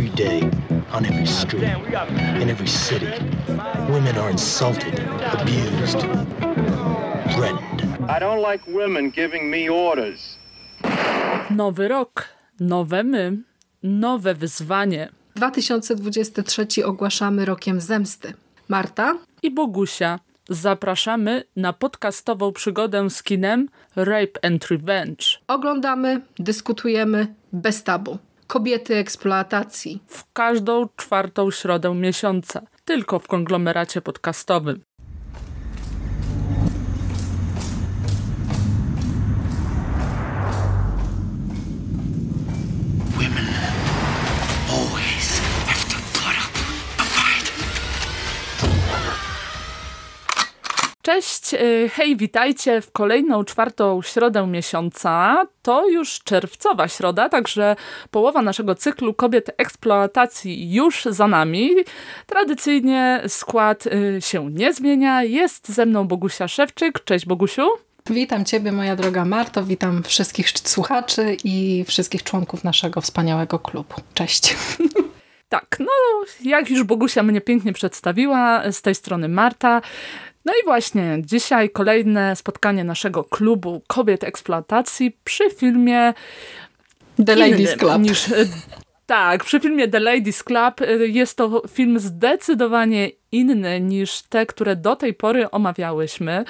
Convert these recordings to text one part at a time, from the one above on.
Every day, on every street, in every city, women are insulted, abused, threatened. I don't like women giving me orders. Nowy rok, nowe my, nowe wyzwanie. 2023 ogłaszamy rokiem zemsty. Marta i Bogusia zapraszamy na podcastową przygodę z kinem Rape and Revenge. Oglądamy, dyskutujemy bez tabu. Kobiety eksploatacji. W każdą czwartą środę miesiąca. Tylko w konglomeracie podcastowym. Cześć, y, hej, witajcie w kolejną czwartą środę miesiąca. To już czerwcowa środa, także połowa naszego cyklu kobiet eksploatacji już za nami. Tradycyjnie skład y, się nie zmienia. Jest ze mną Bogusia Szewczyk. Cześć Bogusiu. Witam Ciebie, moja droga Marto, witam wszystkich słuchaczy i wszystkich członków naszego wspaniałego klubu. Cześć. Tak, no jak już Bogusia mnie pięknie przedstawiła, z tej strony Marta. No i właśnie, dzisiaj kolejne spotkanie naszego klubu kobiet eksploatacji przy filmie The Ladies Club. Niż, e, tak, przy filmie The Ladies Club e, jest to film zdecydowanie inny niż te, które do tej pory omawiałyśmy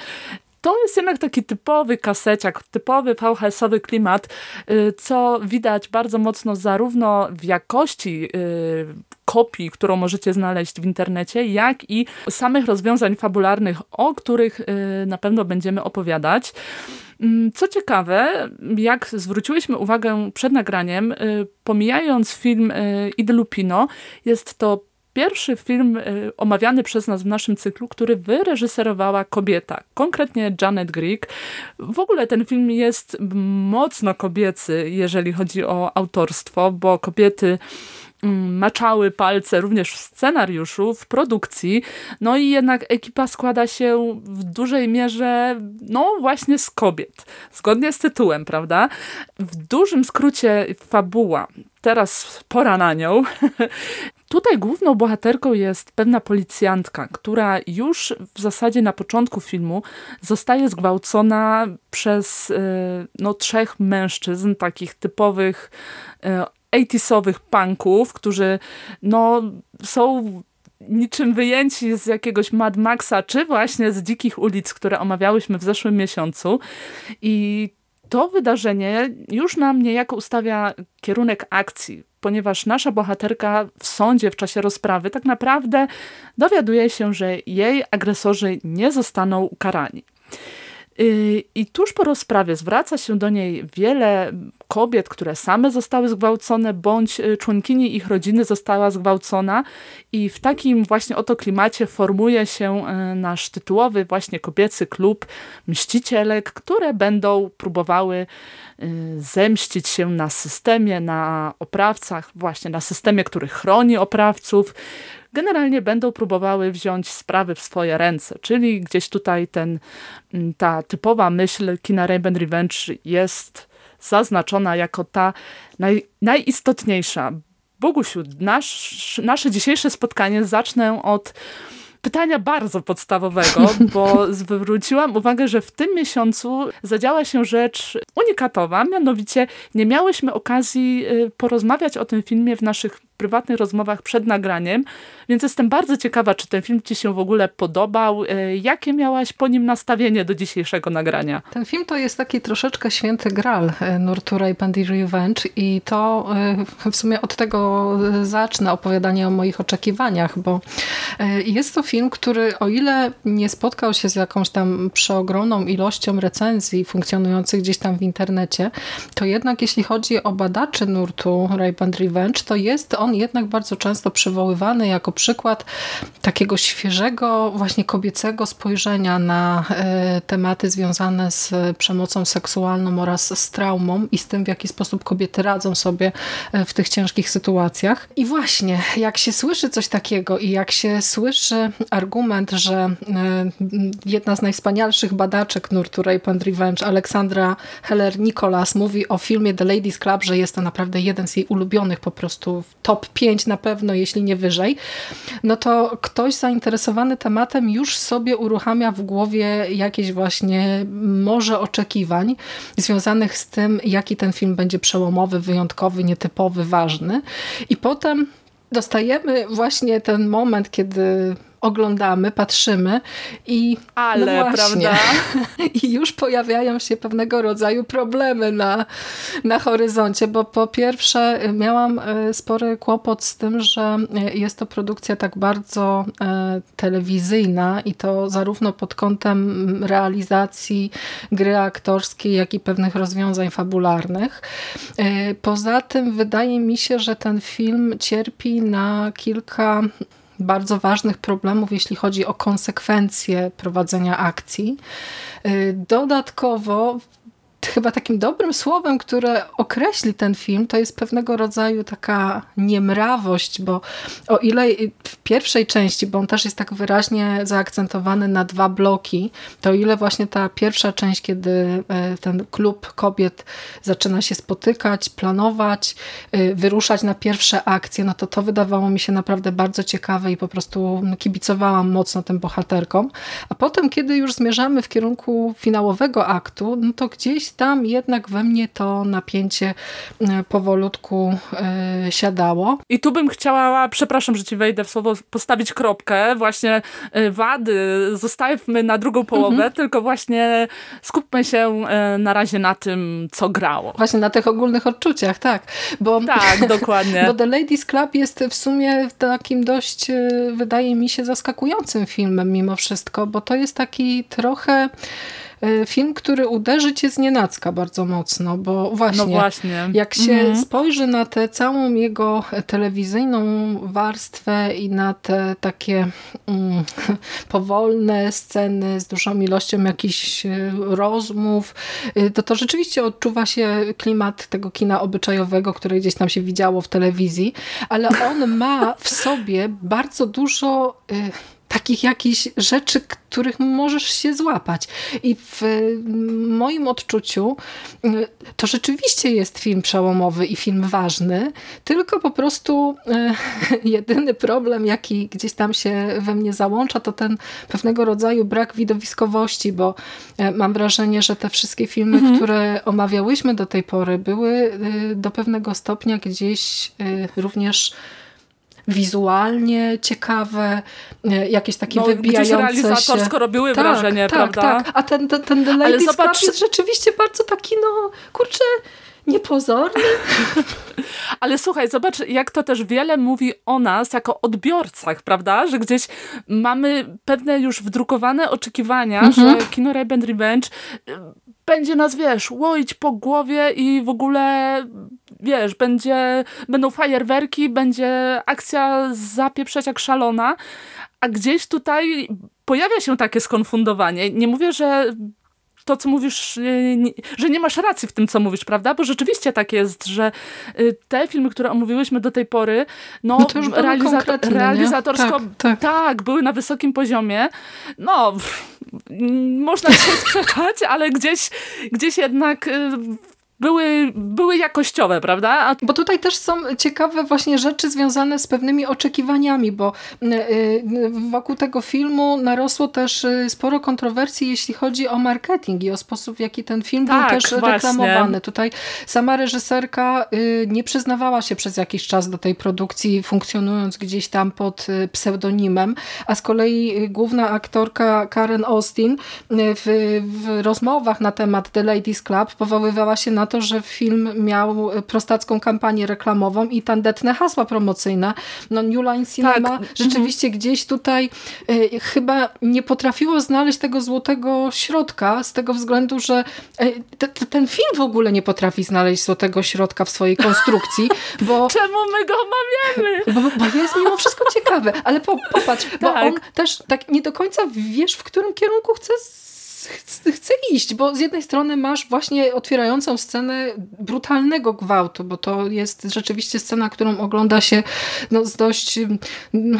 to jest jednak taki typowy kaseciak, typowy VHS-owy klimat, y, co widać bardzo mocno zarówno w jakości y, kopii, którą możecie znaleźć w internecie, jak i samych rozwiązań fabularnych, o których y, na pewno będziemy opowiadać. Mm, co ciekawe, jak zwróciłyśmy uwagę przed nagraniem, pomijając film Ide Lupino, jest to pierwszy film y, omawiany przez nas w naszym cyklu, który wyreżyserowała kobieta, konkretnie Janet Greek. W ogóle ten film jest mocno kobiecy, jeżeli chodzi o autorstwo, bo kobiety mm, maczały palce również w scenariuszu, w produkcji, no i jednak ekipa składa się w dużej mierze, no właśnie z kobiet, zgodnie z tytułem, prawda? W dużym skrócie fabuła, teraz pora na nią, Tutaj główną bohaterką jest pewna policjantka, która już w zasadzie na początku filmu zostaje zgwałcona przez e, no, trzech mężczyzn, takich typowych 80sowych e, punków, którzy no, są niczym wyjęci z jakiegoś Mad Maxa, czy właśnie z Dzikich Ulic, które omawiałyśmy w zeszłym miesiącu. I to wydarzenie już nam niejako ustawia kierunek akcji, ponieważ nasza bohaterka w sądzie w czasie rozprawy tak naprawdę dowiaduje się, że jej agresorzy nie zostaną ukarani. Y, I tuż po rozprawie zwraca się do niej wiele kobiet, które same zostały zgwałcone, bądź y, członkini ich rodziny została zgwałcona. I w takim właśnie oto klimacie formuje się y, nasz tytułowy właśnie kobiecy klub mścicielek, które będą próbowały zemścić się na systemie, na oprawcach, właśnie na systemie, który chroni oprawców, generalnie będą próbowały wziąć sprawy w swoje ręce, czyli gdzieś tutaj ten, mm, ta typowa myśl kina Rape and Revenge jest zaznaczona jako ta naj, najistotniejsza. Bogusiu, nasz, nasze dzisiejsze spotkanie zacznę od pytania bardzo podstawowego, bo zwróciłam uwagę, że w tym miesiącu zadziała się rzecz unikatowa, mianowicie nie miałyśmy okazji y, porozmawiać o tym filmie w naszych prywatnych rozmowach przed nagraniem, więc jestem bardzo ciekawa, czy ten film Ci się w ogóle podobał. E, jakie miałaś po nim nastawienie do dzisiejszego nagrania? Ten film to jest taki troszeczkę święty gral e, Nurtura i Pandy Revenge i to e, w sumie od tego zacznę opowiadanie o moich oczekiwaniach, bo jest to film, który o ile nie spotkał się z jakąś tam przeogromną ilością recenzji funkcjonujących gdzieś tam w internecie, to jednak jeśli chodzi o badaczy nurtu Rape and Revenge, to jest on jednak bardzo często przywoływany jako przykład takiego świeżego, właśnie kobiecego spojrzenia na e, tematy związane z przemocą seksualną oraz z traumą i z tym, w jaki sposób kobiety radzą sobie e, w tych ciężkich sytuacjach. I właśnie, jak się słyszy coś takiego i jak się słyszy argument, że e, jedna z najwspanialszych badaczek nurtu Rape and Revenge, Aleksandra Heller-Nicholas mówi o filmie The Ladies Club, że jest to naprawdę jeden z jej ulubionych po prostu top top 5 na pewno, jeśli nie wyżej, no to ktoś zainteresowany tematem już sobie uruchamia w głowie jakieś właśnie może oczekiwań związanych z tym, jaki ten film będzie przełomowy, wyjątkowy, nietypowy, ważny. I potem dostajemy właśnie ten moment, kiedy oglądamy, patrzymy i no Ale, no właśnie, prawda? I już pojawiają się pewnego rodzaju problemy na, na horyzoncie, bo po pierwsze miałam e, spory kłopot z tym, że jest to produkcja tak bardzo telewizyjna i to zarówno pod kątem realizacji gry aktorskiej, jak i pewnych rozwiązań fabularnych. Poza tym wydaje mi się, że ten film cierpi na kilka bardzo ważnych problemów, jeśli chodzi o konsekwencje prowadzenia akcji. Y, dodatkowo chyba takim dobrym słowem, które określi ten film, to jest pewnego rodzaju taka niemrawość, bo o ile w pierwszej części, bo on też jest tak wyraźnie zaakcentowany na dwa bloki, to o ile właśnie ta pierwsza część, kiedy e, ten klub kobiet zaczyna się spotykać, planować, e, wyruszać na pierwsze akcje, no to to wydawało mi się naprawdę bardzo ciekawe i po prostu kibicowałam mocno tym bohaterkom. A potem, kiedy już zmierzamy w kierunku finałowego aktu, no to gdzieś tam jednak we mnie to napięcie e, powolutku e, siadało. I tu bym chciała, przepraszam, że ci wejdę w słowo, postawić kropkę. Właśnie e, wady zostawmy na drugą połowę, mhm. tylko właśnie skupmy się na razie na tym, co grało. Właśnie na tych ogólnych odczuciach, tak. Bo, tak, dokładnie. Bo The Ladies Club jest w sumie takim dość, wydaje mi się, zaskakującym filmem mimo wszystko, bo to jest taki trochę film, który uderzy cię z nienacka bardzo mocno, bo właśnie, no właśnie. jak się mhm. spojrzy na tę całą jego telewizyjną warstwę i na te takie mm, powolne sceny z dużą ilością jakichś e, rozmów, e, to to rzeczywiście odczuwa się klimat tego kina obyczajowego, które gdzieś tam się widziało w telewizji, ale on ma w sobie bardzo dużo takich jakichś rzeczy, których możesz się złapać. I w moim odczuciu y, to rzeczywiście jest film przełomowy i film ważny, tylko po prostu y, jedyny problem, jaki gdzieś tam się we mnie załącza, to ten pewnego rodzaju brak widowiskowości, bo y, mam wrażenie, że te wszystkie filmy, mhm. które omawiałyśmy do tej pory, były do pewnego stopnia gdzieś również wizualnie ciekawe, e, jakieś takie no, wybijające realizatorsko się. robiły tak, wrażenie, tak, prawda? Tak, a ten, ten, ten The Ladies zobacz... jest rzeczywiście bardzo taki, no, kurczę, niepozorny. Ale słuchaj, zobacz, jak to też wiele mówi o nas jako odbiorcach, prawda? Że gdzieś mamy pewne już wdrukowane oczekiwania, mhm. że kino Rape Revenge y, będzie nas, wiesz, łoić po głowie i w ogóle, wiesz, będzie, będą fajerwerki, będzie akcja zapieprzeć jak szalona, a gdzieś tutaj pojawia się takie skonfundowanie. Nie mówię, że to, co mówisz, że nie masz racji w tym, co mówisz, prawda? Bo rzeczywiście tak jest, że y, te filmy, które omówiłyśmy do tej pory, no, no realizator, realizatorsko tak, tak. tak, były na wysokim poziomie. No, można się sprzeczać, ale gdzieś, gdzieś jednak y, były, były jakościowe, prawda? A... Bo tutaj też są ciekawe właśnie rzeczy związane z pewnymi oczekiwaniami, bo y, y, wokół tego filmu narosło też y, sporo kontrowersji, jeśli chodzi o marketing i o sposób, w jaki ten film tak, był też właśnie. reklamowany. Tutaj sama reżyserka nie przyznawała się przez jakiś czas do tej produkcji, funkcjonując gdzieś tam pod pseudonimem, a z kolei główna aktorka Karen Austin w, w rozmowach na temat The Ladies Club powoływała się na to, że film miał prostacką kampanię reklamową i tandetne hasła promocyjne. No New Line Cinema tak. rzeczywiście mhm. gdzieś tutaj y, chyba nie potrafiło znaleźć tego złotego środka z tego względu, że y, te, ten film w ogóle nie potrafi znaleźć złotego środka w swojej konstrukcji, bo... Czemu my go omawiamy? Bo, bo jest mimo wszystko ciekawy, ale po, popatrz, tak. bo on też tak nie do końca wiesz, w którym kierunku chce chcę iść, bo z jednej strony masz właśnie otwierającą scenę brutalnego gwałtu, bo to jest rzeczywiście scena, którą ogląda się no, z dość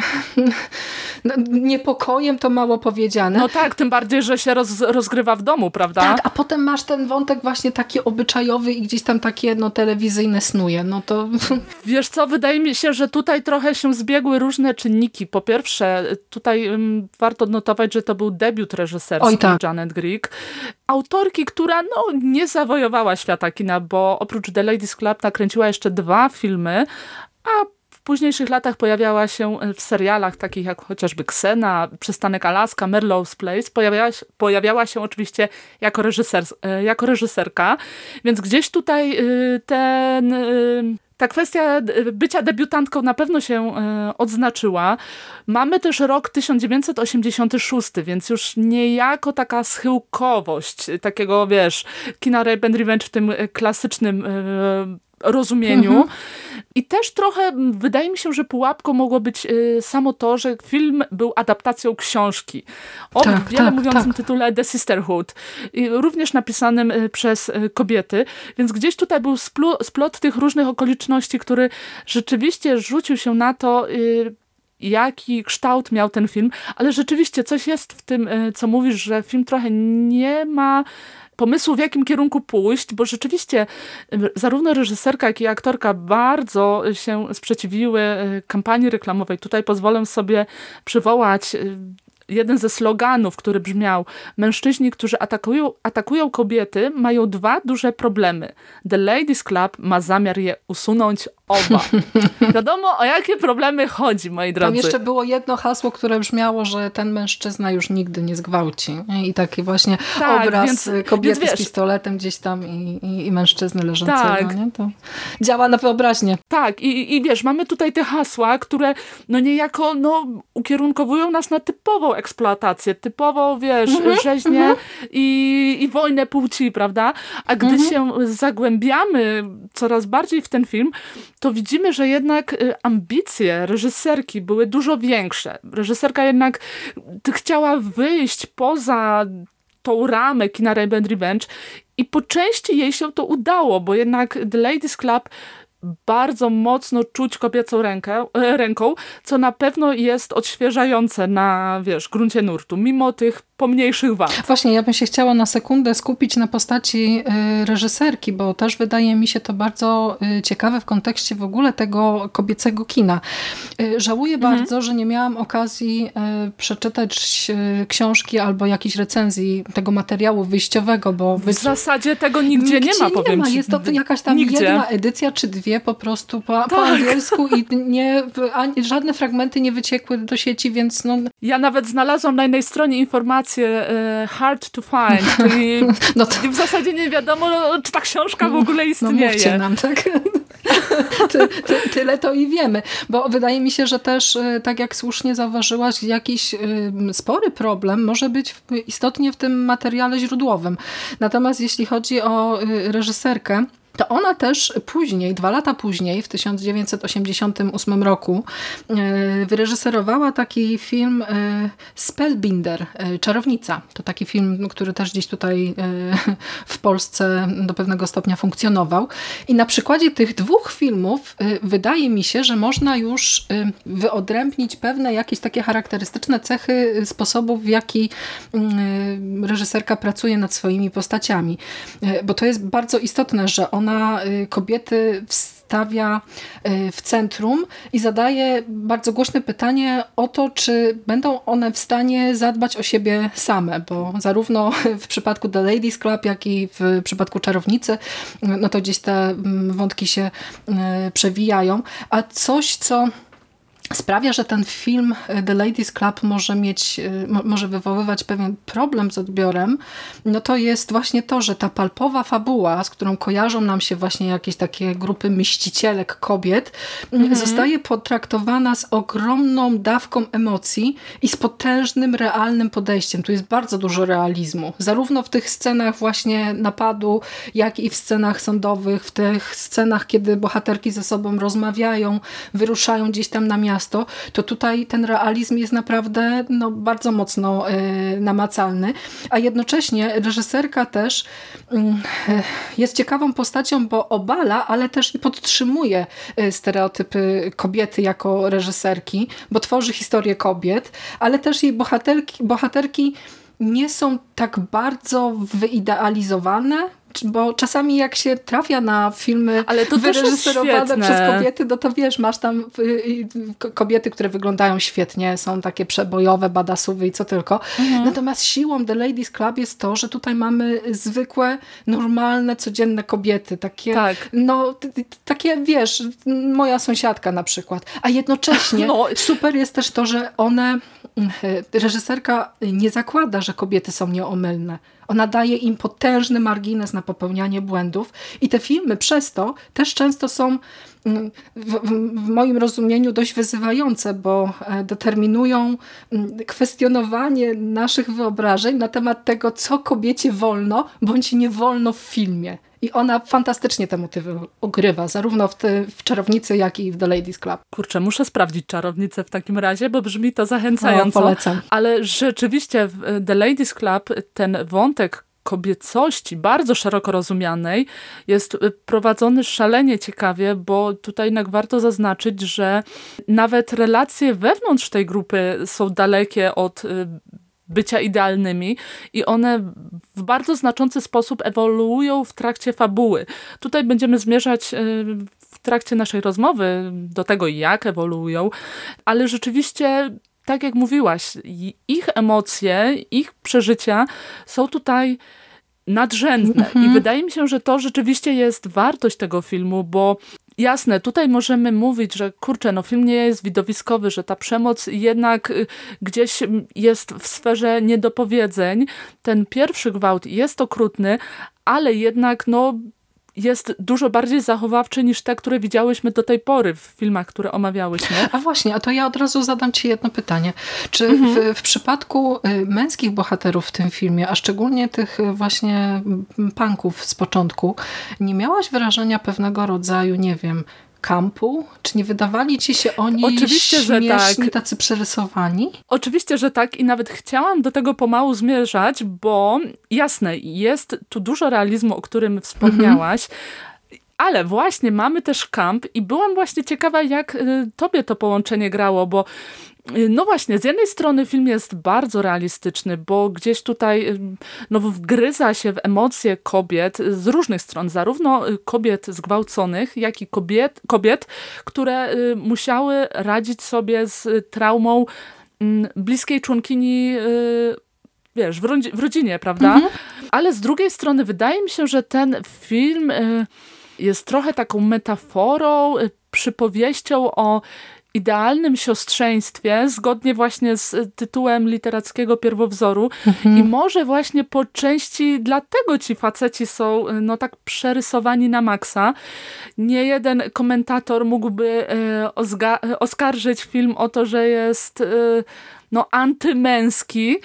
no, niepokojem, to mało powiedziane. No tak, tym bardziej, że się roz, rozgrywa w domu, prawda? Tak, a potem masz ten wątek właśnie taki obyczajowy i gdzieś tam takie no, telewizyjne snuje. No to... Wiesz co, wydaje mi się, że tutaj trochę się zbiegły różne czynniki. Po pierwsze, tutaj um, warto odnotować, że to był debiut reżyserski Oj, tak. Janet Grieg. Autorki, która no, nie zawojowała świata kina, bo oprócz The Ladies Club nakręciła jeszcze dwa filmy, a w późniejszych latach pojawiała się w serialach takich jak chociażby Ksena, Przystanek Alaska, Merlow's Place. Pojawiała się, pojawiała się oczywiście jako, reżyser, e, jako reżyserka, więc gdzieś tutaj y, ten y, ta kwestia bycia debiutantką na pewno się e, odznaczyła. Mamy też rok 1986, więc już niejako taka schyłkowość takiego, wiesz, kina Rape and Revenge w tym klasycznym e, rozumieniu. Mhm. I też trochę wydaje mi się, że pułapką mogło być y, samo to, że film był adaptacją książki. O tak, wiele tak, mówiącym tak. tytule The Sisterhood, również napisanym y, przez y, kobiety, więc gdzieś tutaj był splot tych różnych okoliczności, który rzeczywiście rzucił się na to, jaki kształt miał ten film, ale rzeczywiście coś jest w tym, co mówisz, że film trochę nie ma pomysłu, w jakim kierunku pójść, bo rzeczywiście zarówno reżyserka, jak i aktorka bardzo się sprzeciwiły e, kampanii reklamowej. Tutaj pozwolę sobie przywołać e, jeden ze sloganów, który brzmiał mężczyźni, którzy atakują, atakują kobiety, mają dwa duże problemy. The Ladies Club ma zamiar je usunąć oba. Wiadomo, o jakie problemy chodzi, moi drodzy. Tam jeszcze było jedno hasło, które brzmiało, że ten mężczyzna już nigdy nie zgwałci. I taki właśnie tak, obraz więc, kobiety więc z pistoletem gdzieś tam i, i, i mężczyzny leżącego. Tak. Nie? To działa na wyobraźnię. Tak, i, i wiesz, mamy tutaj te hasła, które no niejako no, ukierunkowują nas na typową eksploatację, typową, wiesz, mhm, rzeźnię mhm. i, i wojnę płci, prawda? A gdy mhm. się zagłębiamy coraz bardziej w ten film, to widzimy, że jednak y, ambicje reżyserki były dużo większe. Reżyserka jednak chciała wyjść poza tą ramę kina Rape Revenge i po części jej się to udało, bo jednak The Ladies Club bardzo mocno czuć kobiecą rękę, e, ręką, co na pewno jest odświeżające na, wiesz, gruncie nurtu, mimo tych pomniejszych wad. Właśnie, ja bym się chciała na sekundę skupić na postaci y, reżyserki, bo też wydaje mi się to bardzo y, ciekawe w kontekście w ogóle tego kobiecego kina. Y, żałuję mhm. bardzo, że nie miałam okazji przeczytać książki albo jakiejś recenzji tego materiału wyjściowego, bo... W zasadzie tego nigdzie, nigdzie nie ma, powiem nie ma. Jest to jakaś tam nigdzie. jedna edycja czy dwie po prostu po, tak. po angielsku i nie, ani, żadne fragmenty nie wyciekły do sieci, więc no... Ja nawet znalazłam na jednej stronie informację e, hard to find, czyli no to... w zasadzie nie wiadomo, czy ta książka w ogóle no istnieje. No nam, tak? ty, ty, tyle to i wiemy, bo wydaje mi się, że też, e, tak jak słusznie zauważyłaś, jakiś spory problem może być istotnie w tym materiale źródłowym. Natomiast jeśli chodzi o e, reżyserkę, to ona też później, dwa lata później, w 1988 roku, e, wyreżyserowała taki film e, Spellbinder, e, Czarownica. To taki film, który też gdzieś tutaj w Polsce do pewnego stopnia funkcjonował. I na przykładzie tych dwóch filmów wydaje mi się, że można już wyodrębnić pewne jakieś takie charakterystyczne cechy sposobów, w jaki reżyserka pracuje nad swoimi postaciami. Bo to jest bardzo istotne, że on ona y, kobiety stawia y, w centrum i zadaje bardzo głośne pytanie o to, czy będą one w stanie zadbać o siebie same, bo zarówno w przypadku The Ladies Club, jak i w przypadku Czarownicy, no to gdzieś te mm, wątki się y, przewijają. A coś, co sprawia, że ten film e, The Ladies Club może mieć, e, może wywoływać pewien problem z odbiorem, no to jest właśnie to, że ta palpowa fabuła, z którą kojarzą nam się właśnie jakieś takie grupy myślicielek kobiet, mhm. zostaje potraktowana z ogromną dawką emocji i z potężnym, realnym podejściem. Tu jest bardzo dużo realizmu. Zarówno w tych scenach właśnie napadu, jak i w scenach sądowych, w tych scenach, kiedy bohaterki ze sobą rozmawiają, wyruszają gdzieś tam na miasto, miasto, to tutaj ten realizm jest naprawdę no, bardzo mocno namacalny, a jednocześnie reżyserka też mm, jest ciekawą postacią, bo obala, ale też i podtrzymuje stereotypy kobiety jako reżyserki, bo tworzy historię kobiet, ale też jej bohaterki, bohaterki nie są tak bardzo wyidealizowane, bo czasami jak się trafia na filmy Ale to wyreżyserowane przez kobiety, no to wiesz, masz tam y, y, kobiety, które wyglądają świetnie, są takie przebojowe, badasuwy i co tylko. Mhm. Natomiast siłą The Ladies Club jest to, że tutaj mamy zwykłe, normalne, codzienne kobiety. Takie, tak. no, takie wiesz, moja sąsiadka na przykład. A jednocześnie no. super jest też to, że one, y, reżyserka nie zakłada, że kobiety są nieomylne. Ona daje im potężny margines na popełnianie błędów i te filmy przez to też często są mm, w, w, moim rozumieniu dość wyzywające, bo e, determinują mm, kwestionowanie naszych wyobrażeń na temat tego, co kobiecie wolno bądź nie wolno w filmie. I ona fantastycznie te motywy ogrywa, zarówno w, te, w Czarownicy, jak i w The Ladies Club. Kurczę, muszę sprawdzić Czarownicę w takim razie, bo brzmi to zachęcająco. O, polecam. Ale rzeczywiście w The Ladies Club ten wątek kobiecości, bardzo szeroko rozumianej, jest prowadzony szalenie ciekawie, bo tutaj jednak warto zaznaczyć, że nawet relacje wewnątrz tej grupy są dalekie od y, bycia idealnymi i one w bardzo znaczący sposób ewoluują w trakcie fabuły. Tutaj będziemy zmierzać e, w trakcie naszej rozmowy do tego, jak ewoluują, ale rzeczywiście tak jak mówiłaś, ich emocje, ich przeżycia są tutaj nadrzędne. Mhm. I wydaje mi się, że to rzeczywiście jest wartość tego filmu, bo Jasne, tutaj możemy mówić, że kurczę, no film nie jest widowiskowy, że ta przemoc jednak y, gdzieś jest w sferze niedopowiedzeń. Ten pierwszy gwałt jest okrutny, ale jednak no jest dużo bardziej zachowawczy niż te, które widziałyśmy do tej pory w filmach, które omawiałyśmy. A właśnie, a to ja od razu zadam ci jedno pytanie. Czy mhm. w, w, przypadku y, męskich bohaterów w tym filmie, a szczególnie tych y, właśnie punków z początku, nie miałaś wrażenia pewnego rodzaju, nie wiem, kampu? Czy nie wydawali ci się oni Oczywiście, śmieszni, że tak. tacy przerysowani? Oczywiście, że tak i nawet chciałam do tego pomału zmierzać, bo jasne, jest tu dużo realizmu, o którym wspomniałaś, mhm. Ale właśnie mamy też kamp i byłam właśnie ciekawa, jak y, tobie to połączenie grało, bo no właśnie, z jednej strony film jest bardzo realistyczny, bo gdzieś tutaj y, no, wgryza się w emocje kobiet z różnych stron, zarówno y, kobiet zgwałconych, jak i kobiet, kobiet które musiały radzić sobie z traumą mm, bliskiej członkini wiesz, w, w rodzinie, prawda? Mhm. Ale z drugiej strony wydaje mi się, że ten film jest trochę taką metaforą, przypowieścią o idealnym siostrzeństwie, zgodnie właśnie z y, tytułem literackiego pierwowzoru mhm. i może właśnie po części dlatego ci faceci są y, no tak przerysowani na maksa. Nie jeden komentator mógłby y, oskarżyć film o to, że jest no antymęski,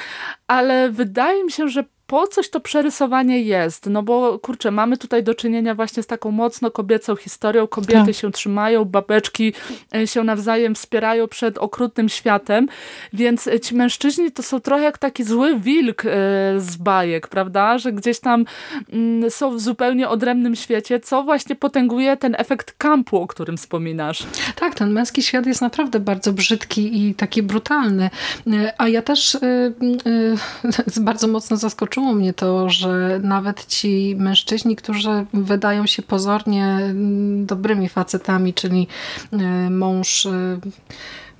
ale wydaje mi się, że po coś to przerysowanie jest, no bo kurczę, mamy tutaj do czynienia właśnie z taką mocno kobiecą historią, kobiety tak. się trzymają, babeczki e, się nawzajem wspierają przed okrutnym światem, więc e, ci mężczyźni to są trochę jak taki zły wilk e, z bajek, prawda, że gdzieś tam mm, są w zupełnie odrębnym świecie, co właśnie potęguje ten efekt kampu, o którym wspominasz. Tak, ten męski świat jest naprawdę bardzo brzydki i taki brutalny, a ja też bardzo mocno zaskoczyłam zaskoczyło mnie to, że nawet ci mężczyźni, którzy wydają się pozornie mm, dobrymi facetami, czyli e, mąż e,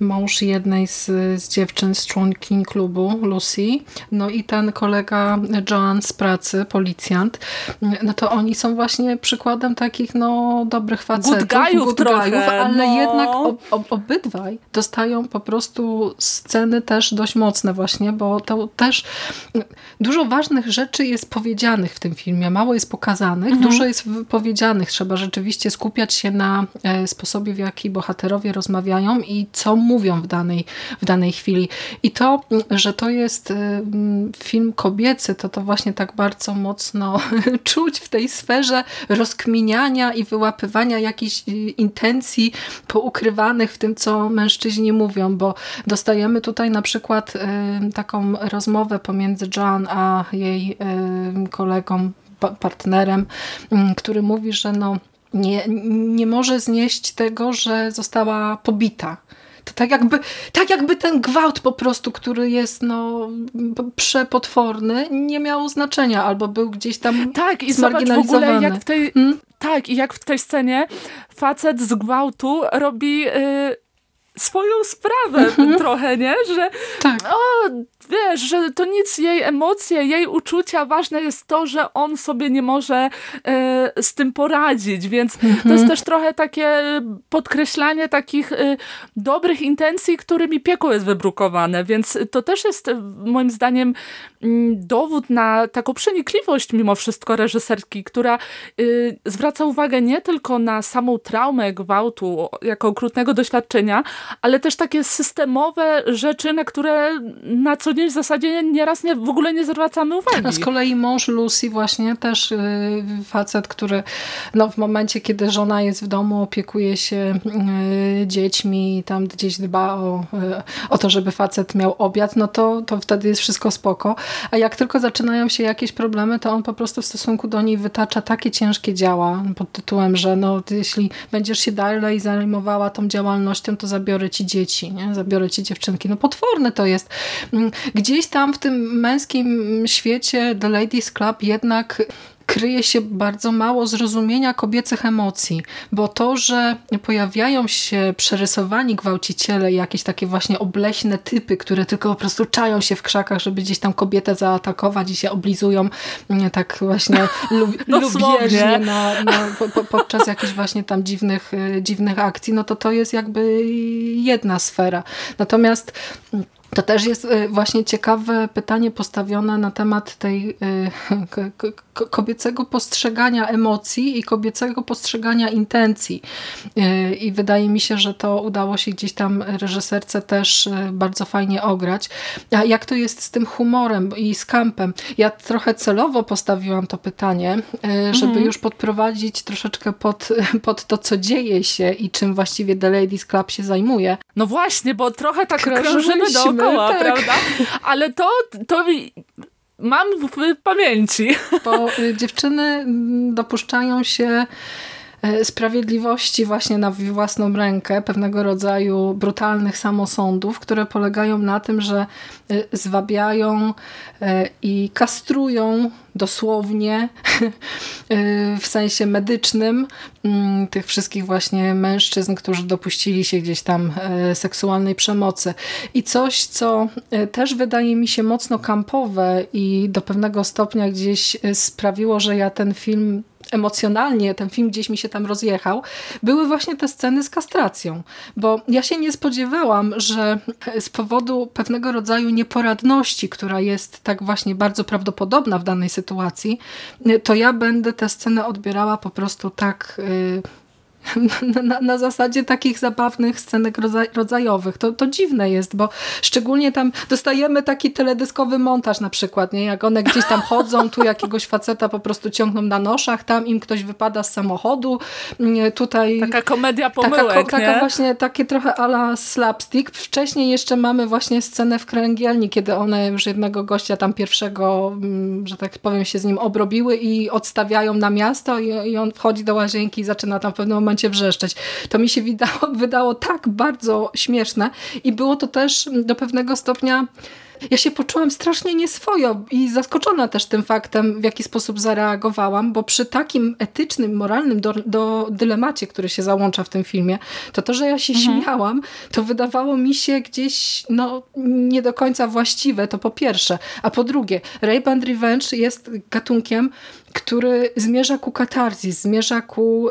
mąż jednej z, z dziewczyn, z członkiń klubu, Lucy, no i ten kolega Joan z pracy, policjant, no to oni są właśnie przykładem takich no dobrych facetów, good guyów, good trochę, ale no. jednak ob, ob, obydwaj dostają po prostu sceny też dość mocne właśnie, bo to też dużo ważnych rzeczy jest powiedzianych w tym filmie, mało jest pokazanych, mhm. dużo jest powiedzianych, trzeba rzeczywiście skupiać się na e, sposobie, w jaki bohaterowie rozmawiają i co mówią w danej, w danej chwili. I to, że to jest film kobiecy, to to właśnie tak bardzo mocno czuć w tej sferze rozkminiania i wyłapywania jakichś y, intencji poukrywanych w tym, co mężczyźni mówią, bo dostajemy tutaj na przykład taką rozmowę pomiędzy Joan a jej kolegą, partnerem, który mówi, że no nie, nie może znieść tego, że została pobita. To tak jakby, tak jakby ten gwałt po prostu, który jest no, przepotworny, nie miał znaczenia albo był gdzieś tam Tak, i zobacz w ogóle jak w tej, hmm? tak, i jak w tej scenie facet z gwałtu robi... Yy swoją sprawę mhm. trochę, nie? Że tak. o, wiesz, że to nic jej emocje, jej uczucia, ważne jest to, że on sobie nie może e, z tym poradzić, więc mhm. to jest mhm. też trochę takie podkreślanie takich e, dobrych intencji, którymi piekło jest wybrukowane, więc to też jest moim zdaniem mm, dowód na taką przenikliwość mimo wszystko reżyserki, która e, zwraca uwagę nie tylko na samą traumę gwałtu jako okrutnego doświadczenia, ale też takie systemowe rzeczy, na które na co dzień w zasadzie nieraz nie, w ogóle nie zwracamy uwagi. A z kolei mąż Lucy właśnie też yy, facet, który no, w momencie, kiedy żona jest w domu, opiekuje się yy, dziećmi, tam gdzieś dba o, yy, o to, żeby facet miał obiad, no to, to wtedy jest wszystko spoko. A jak tylko zaczynają się jakieś problemy, to on po prostu w stosunku do niej wytacza takie ciężkie działa pod tytułem, że no, jeśli będziesz się dalej zajmowała tą działalnością, to zabiorę ci dzieci, nie? zabiorę ci dziewczynki. No potworne to jest. Gdzieś tam w tym męskim świecie The Ladies Club jednak kryje się bardzo mało zrozumienia kobiecych emocji, bo to, że pojawiają się przerysowani gwałciciele, jakieś takie właśnie obleśne typy, które tylko po prostu czają się w krzakach, żeby gdzieś tam kobietę zaatakować i się oblizują mm, tak właśnie lub, lubieżnie na, na, po, podczas jakichś właśnie tam dziwnych, y, dziwnych akcji, no to to jest jakby jedna sfera. Natomiast to też jest y, właśnie ciekawe pytanie postawione na temat tej y, kobiecego postrzegania emocji i kobiecego postrzegania intencji. Y, I wydaje mi się, że to udało się gdzieś tam reżyserce też bardzo fajnie ograć. A jak to jest z tym humorem i z kampem? Ja trochę celowo postawiłam to pytanie, żeby mhm. już podprowadzić troszeczkę pod, pod to, co dzieje się i czym właściwie The Ladies Club się zajmuje. No właśnie, bo trochę tak krążymy do dookoła, tak. prawda? Ale to, to mam w pamięci. Bo y, dziewczyny dopuszczają się sprawiedliwości właśnie na własną rękę, pewnego rodzaju brutalnych samosądów, które polegają na tym, że e, zwabiają e, i kastrują dosłownie w sensie medycznym mm, tych wszystkich właśnie mężczyzn, którzy dopuścili się gdzieś tam e, seksualnej przemocy. I coś, co e, też wydaje mi się mocno kampowe i do pewnego stopnia gdzieś e, sprawiło, że ja ten film emocjonalnie ten film gdzieś mi się tam rozjechał, były właśnie te sceny z kastracją. Bo ja się nie spodziewałam, że z powodu pewnego rodzaju nieporadności, która jest tak właśnie bardzo prawdopodobna w danej sytuacji, to ja będę tę scenę odbierała po prostu tak... Yy, na, na, zasadzie takich zabawnych scenek rodzajowych. To, to dziwne jest, bo szczególnie tam dostajemy taki teledyskowy montaż na przykład, nie? jak one gdzieś tam chodzą, tu jakiegoś faceta po prostu ciągną na noszach, tam im ktoś wypada z samochodu, tutaj... Taka komedia pomyłek, taka, taka właśnie, takie trochę ala slapstick. Wcześniej jeszcze mamy właśnie scenę w kręgielni, kiedy one już jednego gościa tam pierwszego, mm, że tak powiem, się z nim obrobiły i odstawiają na miasto i, i on wchodzi do łazienki i zaczyna tam w pewnym momencie momencie wrzeszczeć. To mi się wydało, wydało tak bardzo śmieszne i było to też do pewnego stopnia ja się poczułam strasznie nieswojo i zaskoczona też tym faktem, w jaki sposób zareagowałam, bo przy takim etycznym, moralnym do, do dylemacie, który się załącza w tym filmie, to to, że ja się mhm. śmiałam, to wydawało mi się gdzieś no, nie do końca właściwe, to po pierwsze. A po drugie, Rape and Revenge jest gatunkiem, który zmierza ku katarzis, zmierza ku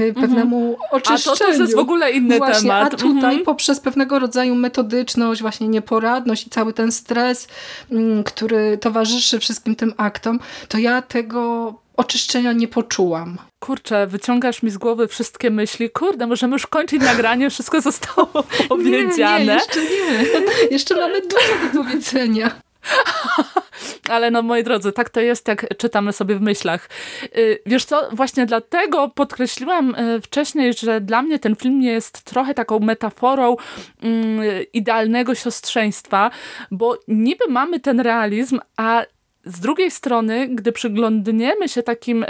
y, pewnemu mhm. oczyszczeniu. A to, to jest w ogóle inny właśnie, temat. A tutaj mhm. poprzez pewnego rodzaju metodyczność, właśnie nieporadność i cały ten stres, y, który towarzyszy wszystkim tym aktom, to ja tego oczyszczenia nie poczułam. Kurczę, wyciągasz mi z głowy wszystkie myśli. Kurde, możemy już kończyć nagranie, wszystko zostało powiedziane. Nie, nie, jeszcze nie. Jeszcze mamy dużo do powiedzenia. Ale no moi drodzy, tak to jest, jak czytamy sobie w myślach. Y, wiesz co, właśnie dlatego podkreśliłam y, wcześniej, że dla mnie ten film jest trochę taką metaforą mm, idealnego siostrzeństwa, bo niby mamy ten realizm, a z drugiej strony, gdy przyglądniemy się takim e,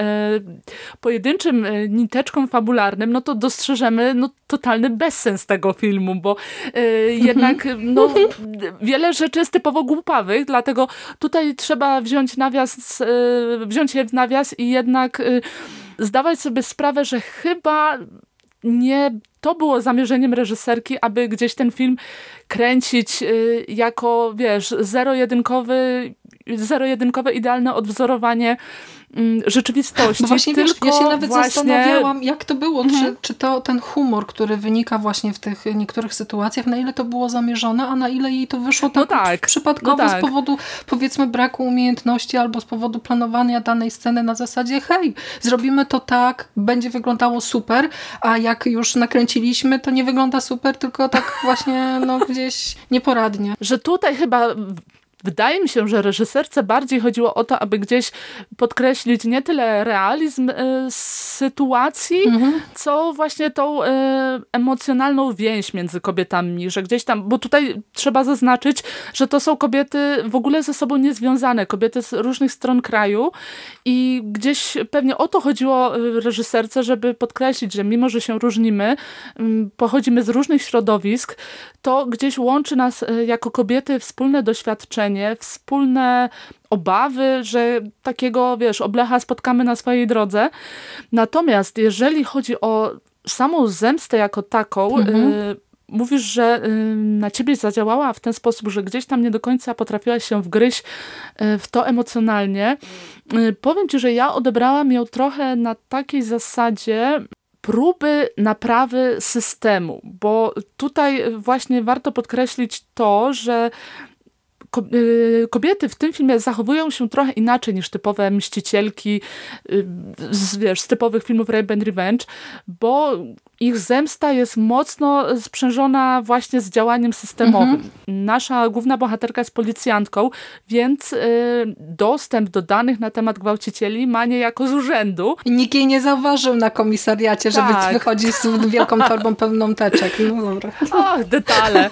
pojedynczym e, niteczkom fabularnym, no to dostrzeżemy no, totalny bezsens tego filmu, bo e, jednak no, wiele rzeczy jest typowo głupawych, dlatego tutaj trzeba wziąć nawias, wziąć je w nawias i jednak zdawać sobie sprawę, że chyba nie to było zamierzeniem reżyserki, aby gdzieś ten film kręcić y, jako, wiesz, zero-jedynkowy zero-jedynkowe idealne odwzorowanie Mm, rzeczywistości. No właśnie, wiesz, ja się nawet właśnie... zastanawiałam, jak to było, mhm. czy, czy to ten humor, który wynika właśnie w tych niektórych sytuacjach, na ile to było zamierzone, a na ile jej to wyszło tak, no tak. przypadkowo no tak. z powodu powiedzmy braku umiejętności albo z powodu planowania danej sceny na zasadzie hej, zrobimy to tak, będzie wyglądało super, a jak już to nie wygląda super, tylko tak właśnie no, gdzieś nieporadnie. Że tutaj chyba Wydaje mi się, że reżyserce bardziej chodziło o to, aby gdzieś podkreślić nie tyle realizm y, sytuacji, mhm. co właśnie tą y, emocjonalną więź między kobietami, że gdzieś tam, bo tutaj trzeba zaznaczyć, że to są kobiety w ogóle ze sobą niezwiązane, kobiety z różnych stron kraju i gdzieś pewnie o to chodziło y, reżyserce, żeby podkreślić, że mimo, że się różnimy, pochodzimy z różnych środowisk, to gdzieś łączy nas jako kobiety wspólne doświadczenie wspólne obawy, że takiego, wiesz, oblecha spotkamy na swojej drodze. Natomiast jeżeli chodzi o samą zemstę jako taką, mhm. y mówisz, że y, na ciebie zadziałała w ten sposób, że gdzieś tam nie do końca potrafiłaś się wgryźć y, w to emocjonalnie. Y, powiem ci, że ja odebrałam ją trochę na takiej zasadzie próby naprawy systemu, bo tutaj właśnie warto podkreślić to, że Y, kobiety w tym filmie zachowują się trochę inaczej niż typowe mścicielki y, z, wiesz, z typowych filmów Rape and Revenge, bo ich zemsta jest mocno sprzężona właśnie z działaniem systemowym. Mhm. Nasza główna bohaterka jest policjantką, więc y, dostęp do danych na temat gwałcicieli ma niejako z urzędu. I nikt jej nie zauważył na komisariacie, tak. żeby wychodzić z wielką torbą pełną teczek. No dobra. O, detale.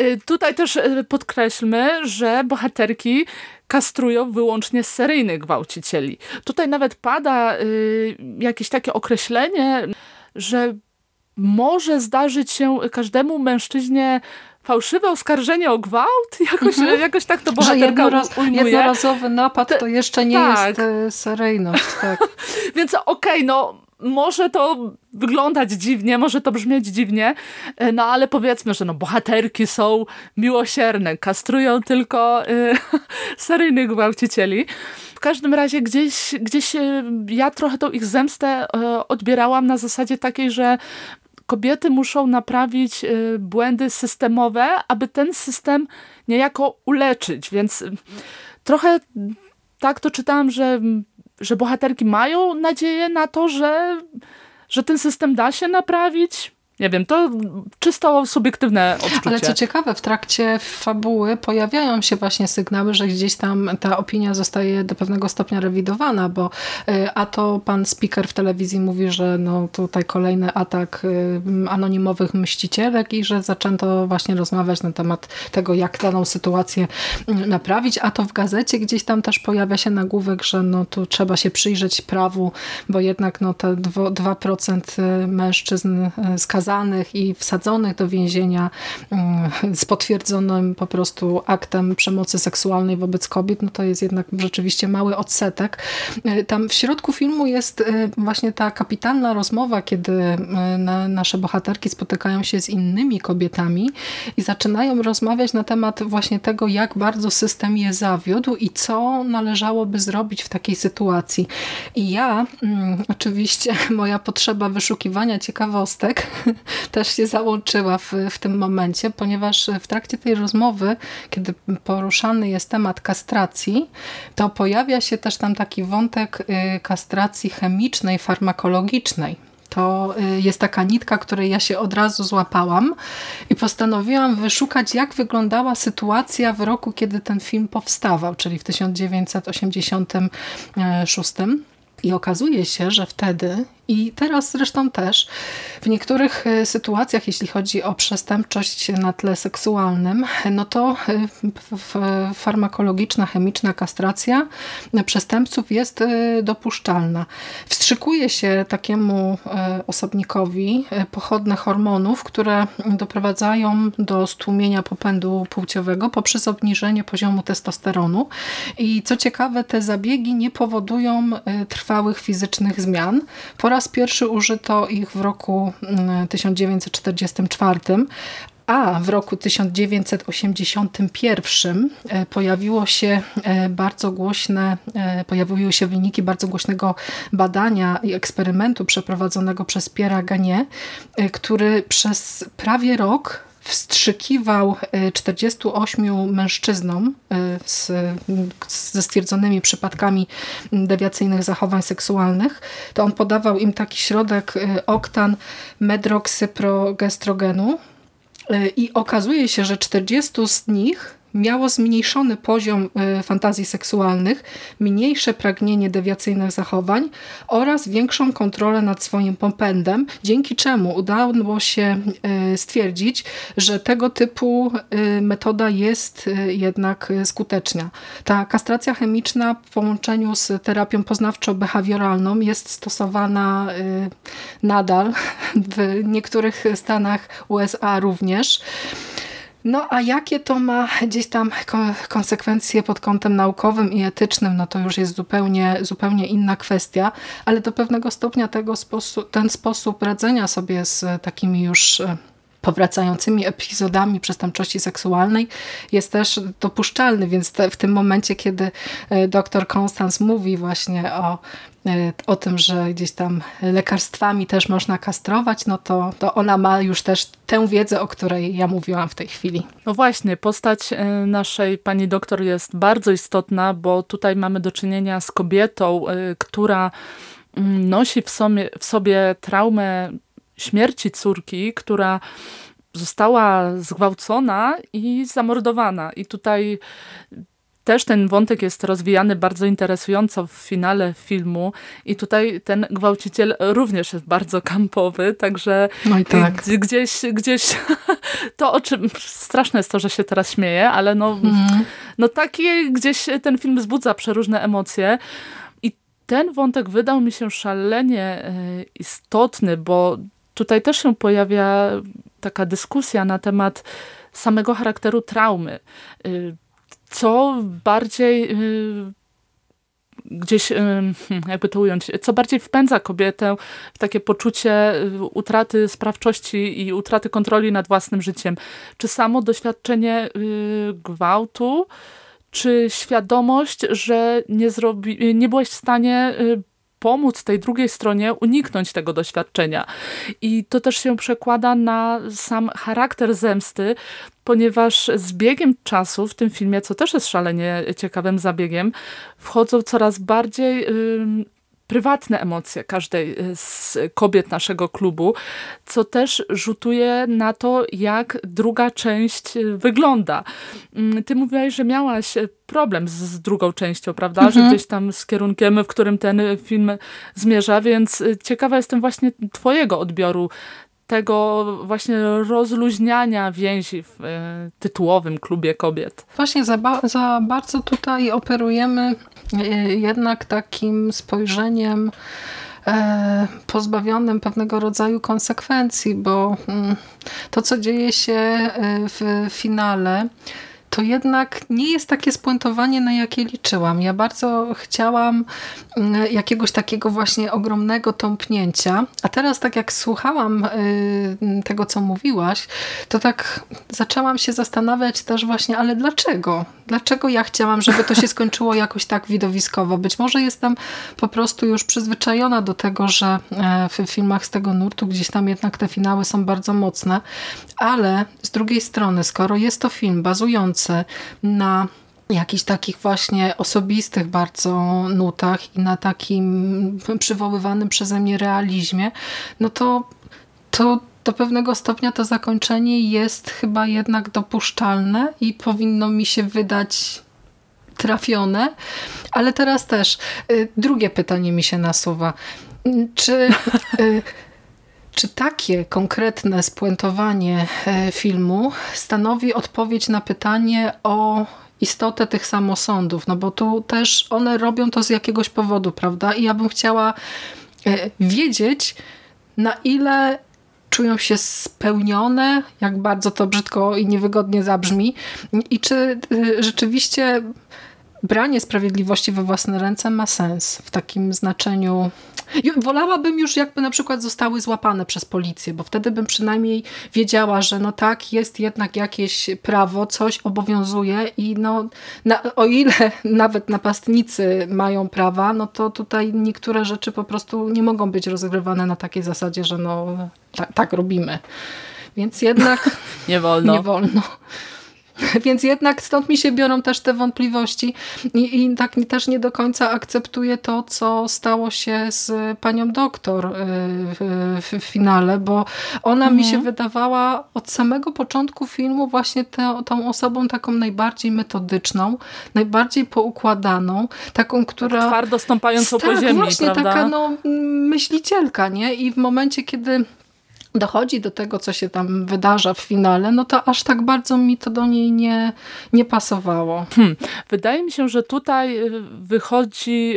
Y, tutaj też y, podkreślmy, że bohaterki kastrują wyłącznie seryjnych gwałcicieli. Tutaj nawet pada y, jakieś takie określenie, że może zdarzyć się każdemu mężczyźnie fałszywe oskarżenie o gwałt? Jakoś, mhm. jakoś tak to bohaterka jednoraz, ujmuje. Jednorazowy napad to jeszcze nie tak. jest e, seryjność. Tak. Więc okej, okay, no może to wyglądać dziwnie, może to brzmieć dziwnie, e, no ale powiedzmy, że no bohaterki są miłosierne, kastrują tylko y, seryjnych gwałcicieli. W każdym razie gdzieś, gdzieś ja trochę tą ich zemstę odbierałam na zasadzie takiej, że kobiety muszą naprawić y, błędy systemowe, aby ten system niejako uleczyć, więc trochę tak to czytałam, że, że bohaterki mają nadzieję na to, że, że ten system da się naprawić, nie wiem, to czysto subiektywne odczucie. Ale co ciekawe, w trakcie fabuły pojawiają się właśnie sygnały, że gdzieś tam ta opinia zostaje do pewnego stopnia rewidowana, bo y, a to pan speaker w telewizji mówi, że no tutaj kolejny atak y, anonimowych mścicielek i że zaczęto właśnie rozmawiać na temat tego, jak daną sytuację y, naprawić, a to w gazecie gdzieś tam też pojawia się nagłówek, że no tu trzeba się przyjrzeć prawu, bo jednak no te 2% mężczyzn skazanych skazanych i wsadzonych do więzienia mm, z potwierdzonym po prostu aktem przemocy seksualnej wobec kobiet, no to jest jednak rzeczywiście mały odsetek. E, tam w środku filmu jest e, właśnie ta kapitalna rozmowa, kiedy e, nasze bohaterki spotykają się z innymi kobietami i zaczynają rozmawiać na temat właśnie tego, jak bardzo system je zawiódł i co należałoby zrobić w takiej sytuacji. I ja, mm, oczywiście moja potrzeba wyszukiwania ciekawostek też się załączyła w, w tym momencie, ponieważ w trakcie tej rozmowy, kiedy poruszany jest temat kastracji, to pojawia się też tam taki wątek y, kastracji chemicznej, farmakologicznej to y, jest taka nitka, której ja się od razu złapałam i postanowiłam wyszukać, jak wyglądała sytuacja w roku, kiedy ten film powstawał, czyli w 1986. I okazuje się, że wtedy i teraz zresztą też w niektórych e, sytuacjach, jeśli chodzi o przestępczość na tle seksualnym, no to e, farmakologiczna, chemiczna kastracja przestępców jest e, dopuszczalna. Wstrzykuje się takiemu osobnikowi pochodne hormonów, które doprowadzają do stłumienia popędu płciowego poprzez obniżenie poziomu testosteronu. I co ciekawe, te zabiegi nie powodują trwałych fizycznych zmian. Po raz pierwszy użyto ich w roku 1944, mm, a w roku 1981 e, pojawiło się e, bardzo głośne, e, pojawiły się wyniki bardzo głośnego badania i eksperymentu przeprowadzonego przez Pierre Gagné, który przez prawie rok wstrzykiwał 48 e, mężczyznom e, z, ze stwierdzonymi przypadkami dewiacyjnych zachowań seksualnych, to on podawał im taki środek e, oktan medroksyprogestrogenu i okazuje się, że 40 z nich miało zmniejszony poziom y, fantazji seksualnych, mniejsze pragnienie dewiacyjnych zachowań oraz większą kontrolę nad swoim popędem, dzięki czemu udało się y, stwierdzić, że tego typu y, metoda jest jednak skuteczna. Ta kastracja chemiczna w połączeniu z terapią poznawczo-behawioralną jest stosowana nadal w niektórych stanach USA również. No a jakie to ma gdzieś tam konsekwencje pod kątem naukowym i etycznym, no to już jest zupełnie, zupełnie inna kwestia, ale do pewnego stopnia tego sposób, ten sposób radzenia sobie z takimi już e, powracającymi epizodami przestępczości seksualnej jest też dopuszczalny, więc te, w tym momencie, kiedy e, dr Constance mówi właśnie o o tym, że gdzieś tam lekarstwami też można kastrować, no to, to ona ma już też tę wiedzę, o której ja mówiłam w tej chwili. No właśnie, postać e, naszej pani doktor jest bardzo istotna, bo tutaj mamy do czynienia z kobietą, która mm, nosi w sobie, w sobie traumę śmierci córki, która została zgwałcona i zamordowana. I tutaj też ten wątek jest rozwijany bardzo interesująco w finale filmu i tutaj ten gwałciciel również jest bardzo kampowy, także no tak. gdzieś, gdzieś to o czym, straszne jest to, że się teraz śmieję, ale no, mm. no takie gdzieś ten film wzbudza przeróżne emocje i ten wątek wydał mi się szalenie e, istotny, bo tutaj też się pojawia taka dyskusja na temat samego charakteru traumy. Y, co bardziej y, gdzieś, y, hmm, jakby to ująć, co bardziej wpędza kobietę w takie poczucie utraty sprawczości i utraty kontroli nad własnym życiem. Czy samo doświadczenie gwałtu, czy świadomość, że nie, zrobi, nie byłeś w stanie pomóc tej drugiej stronie uniknąć tego doświadczenia. I to też się przekłada na sam charakter zemsty, ponieważ z biegiem czasu w tym filmie, co też jest szalenie ciekawym zabiegiem, wchodzą coraz bardziej prywatne emocje każdej y, z kobiet naszego klubu, co też rzutuje na to, jak druga część y, wygląda. Mm, ty mówiłaś, że miałaś y, problem z, z drugą częścią, prawda? Mhm. Że gdzieś tam z kierunkiem, w którym ten film zmierza, więc ciekawa jestem właśnie twojego odbioru tego właśnie rozluźniania więzi w tytułowym klubie kobiet. Właśnie za, ba za bardzo tutaj operujemy jednak takim spojrzeniem e, pozbawionym pewnego rodzaju konsekwencji, bo mm, to, co dzieje się w finale, to jednak nie jest takie spuentowanie, na jakie liczyłam. Ja bardzo chciałam mm, jakiegoś takiego właśnie ogromnego tąpnięcia, a teraz tak jak słuchałam y, tego, co mówiłaś, to tak zaczęłam się zastanawiać też właśnie, ale dlaczego? Dlaczego ja chciałam, żeby to się skończyło jakoś tak widowiskowo? Być może jestem po prostu już przyzwyczajona do tego, że e, w filmach z tego nurtu gdzieś tam jednak te finały są bardzo mocne, ale z drugiej strony, skoro jest to film bazujący na jakichś takich właśnie osobistych bardzo nutach i na takim przywoływanym przeze mnie realizmie, no to, to do pewnego stopnia to zakończenie jest chyba jednak dopuszczalne i powinno mi się wydać trafione, ale teraz też y, drugie pytanie mi się nasuwa. Czy, y, czy takie konkretne spuentowanie y, filmu stanowi odpowiedź na pytanie o istotę tych samosądów? No bo tu też one robią to z jakiegoś powodu, prawda? I ja bym chciała wiedzieć, na ile czują się spełnione, jak bardzo to brzydko i niewygodnie zabrzmi i czy y, rzeczywiście branie sprawiedliwości we własne ręce ma sens w takim znaczeniu. Wolałabym już jakby na przykład zostały złapane przez policję, bo wtedy bym przynajmniej wiedziała, że no tak, jest jednak jakieś prawo, coś obowiązuje i no na, o ile nawet napastnicy mają prawa, no to tutaj niektóre rzeczy po prostu nie mogą być rozgrywane na takiej zasadzie, że no tak, tak robimy. Więc jednak nie wolno. Nie wolno. Więc jednak stąd mi się biorą też te wątpliwości i, i tak też nie do końca akceptuję to, co stało się z panią doktor y, w, w finale, bo ona mhm. mi się wydawała od samego początku filmu właśnie te, tą osobą taką najbardziej metodyczną, najbardziej poukładaną, taką, która... Tak twardo stąpającą tak, po ziemi, właśnie prawda? taka no, myślicielka, nie? I w momencie, kiedy dochodzi do tego, co się tam wydarza w finale, no to aż tak bardzo mi to do niej nie, nie pasowało. Hmm. Wydaje mi się, że tutaj y, wychodzi,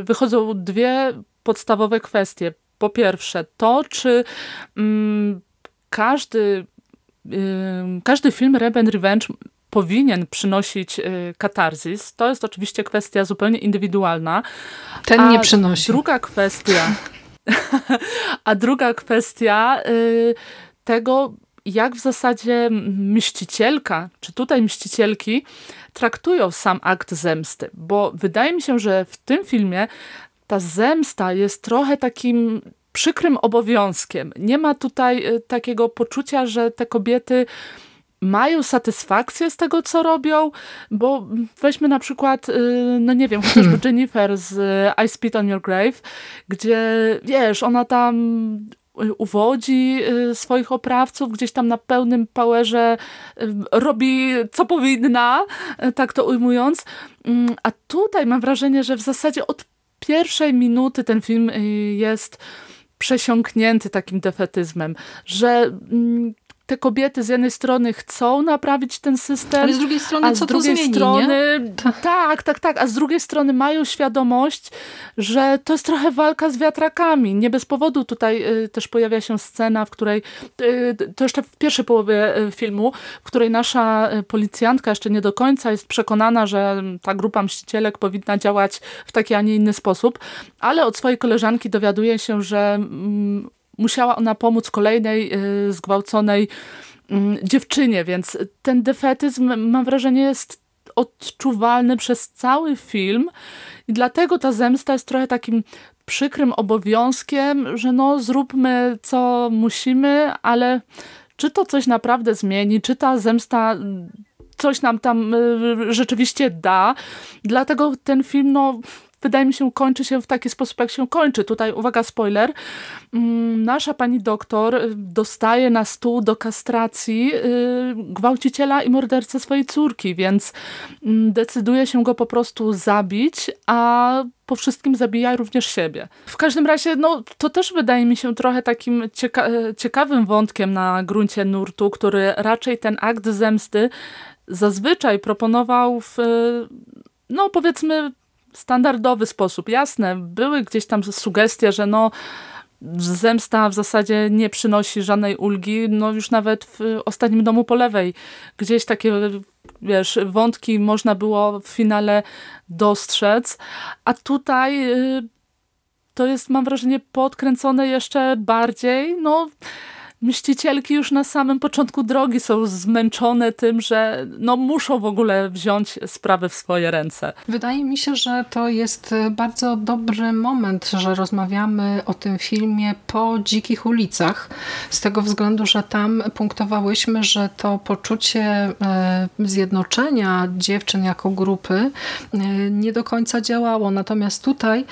y, wychodzą dwie podstawowe kwestie. Po pierwsze, to czy mm, każdy, y, każdy film Reben Revenge powinien przynosić katarzis. To jest oczywiście kwestia zupełnie indywidualna. Ten nie przynosi. Druga kwestia, A druga kwestia y, tego, jak w zasadzie mścicielka, czy tutaj mścicielki traktują sam akt zemsty. Bo wydaje mi się, że w tym filmie ta zemsta jest trochę takim przykrym obowiązkiem. Nie ma tutaj y, takiego poczucia, że te kobiety mają satysfakcję z tego, co robią, bo weźmy na przykład, y, no nie wiem, chociażby Jennifer z I Spit on Your Grave, gdzie, wiesz, ona tam uwodzi y, swoich oprawców, gdzieś tam na pełnym powerze y, robi co powinna, tak to ujmując. Mm, a tutaj mam wrażenie, że w zasadzie od pierwszej minuty ten film jest przesiąknięty takim defetyzmem, że mm, te kobiety z jednej strony chcą naprawić ten system, ale z drugiej strony a z co drugiej to zmieni, strony tak, tak, tak, a z drugiej strony mają świadomość, że to jest trochę walka z wiatrakami. Nie bez powodu tutaj y, też pojawia się scena, w której y, to jeszcze w pierwszej połowie y, filmu, w której nasza y, policjantka jeszcze nie do końca jest przekonana, że ta grupa mścicielek powinna działać w taki, a nie inny sposób, ale od swojej koleżanki dowiaduje się, że mm, musiała ona pomóc kolejnej y, zgwałconej mm, dziewczynie, więc ten defetyzm mam wrażenie jest odczuwalny przez cały film i dlatego ta zemsta jest trochę takim przykrym obowiązkiem, że no zróbmy co musimy, ale czy to coś naprawdę zmieni, czy ta zemsta coś nam tam y, rzeczywiście da. Dlatego ten film no, wydaje mi się, kończy się w taki sposób, jak się kończy. Tutaj, uwaga, spoiler. Mm, nasza pani doktor y, dostaje na stół do kastracji y, gwałciciela i mordercę swojej córki, więc mm, decyduje się go po prostu zabić, a po wszystkim zabija również siebie. W każdym razie, no, to też wydaje mi się trochę takim cieka ciekawym wątkiem na gruncie nurtu, który raczej ten akt zemsty zazwyczaj proponował w, no powiedzmy, standardowy sposób. Jasne, były gdzieś tam sugestie, że no zemsta w zasadzie nie przynosi żadnej ulgi, no już nawet w ostatnim domu po lewej. Gdzieś takie wiesz, wątki można było w finale dostrzec, a tutaj y, to jest mam wrażenie podkręcone jeszcze bardziej, no Mścicielki już na samym początku drogi są zmęczone tym, że no muszą w ogóle wziąć sprawy w swoje ręce. Wydaje mi się, że to jest bardzo dobry moment, że rozmawiamy o tym filmie po dzikich ulicach. Z tego względu, że tam punktowałyśmy, że to poczucie e, zjednoczenia dziewczyn jako grupy e, nie do końca działało. Natomiast tutaj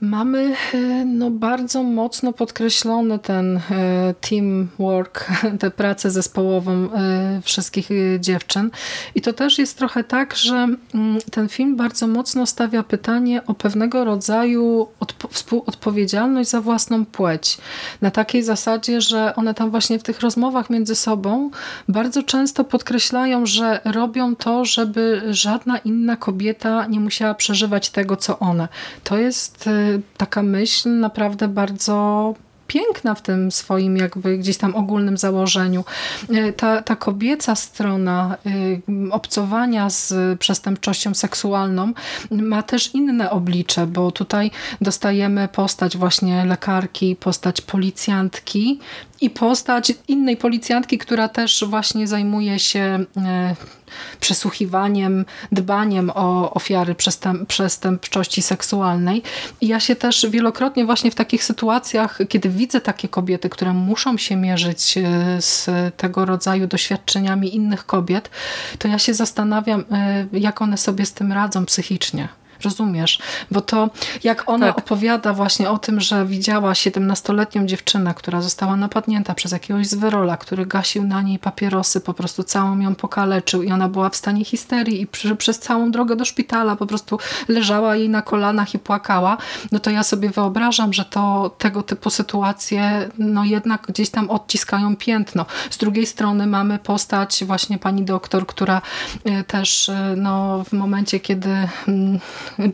Mamy e, no, bardzo mocno podkreślony ten e, teamwork, tę pracę zespołową e, wszystkich dziewczyn. I to też jest trochę tak, że mm, ten film bardzo mocno stawia pytanie o pewnego rodzaju współodpowiedzialność za własną płeć. Na takiej zasadzie, że one tam właśnie w tych rozmowach między sobą bardzo często podkreślają, że robią to, żeby żadna inna kobieta nie musiała przeżywać tego, co one. To jest taka myśl naprawdę bardzo piękna w tym swoim jakby gdzieś tam ogólnym założeniu. E, ta, ta kobieca strona y, obcowania z przestępczością seksualną ma też inne oblicze, bo tutaj dostajemy postać właśnie lekarki, postać policjantki i postać innej policjantki, która też właśnie zajmuje się e, przesłuchiwaniem, dbaniem o ofiary przestęp przestępczości seksualnej. I ja się też wielokrotnie właśnie w takich sytuacjach, kiedy widzę takie kobiety, które muszą się mierzyć e, z tego rodzaju doświadczeniami innych kobiet, to ja się zastanawiam, e, jak one sobie z tym radzą psychicznie. Rozumiesz? Bo to jak ona tak. opowiada właśnie o tym, że widziała 17-letnią dziewczynę, która została napadnięta przez jakiegoś zwyrola, który gasił na niej papierosy, po prostu całą ją pokaleczył i ona była w stanie histerii i przy, przez całą drogę do szpitala po prostu leżała jej na kolanach i płakała, no to ja sobie wyobrażam, że to tego typu sytuacje no jednak gdzieś tam odciskają piętno. Z drugiej strony mamy postać właśnie pani doktor, która e, też e, no, w momencie, kiedy mm,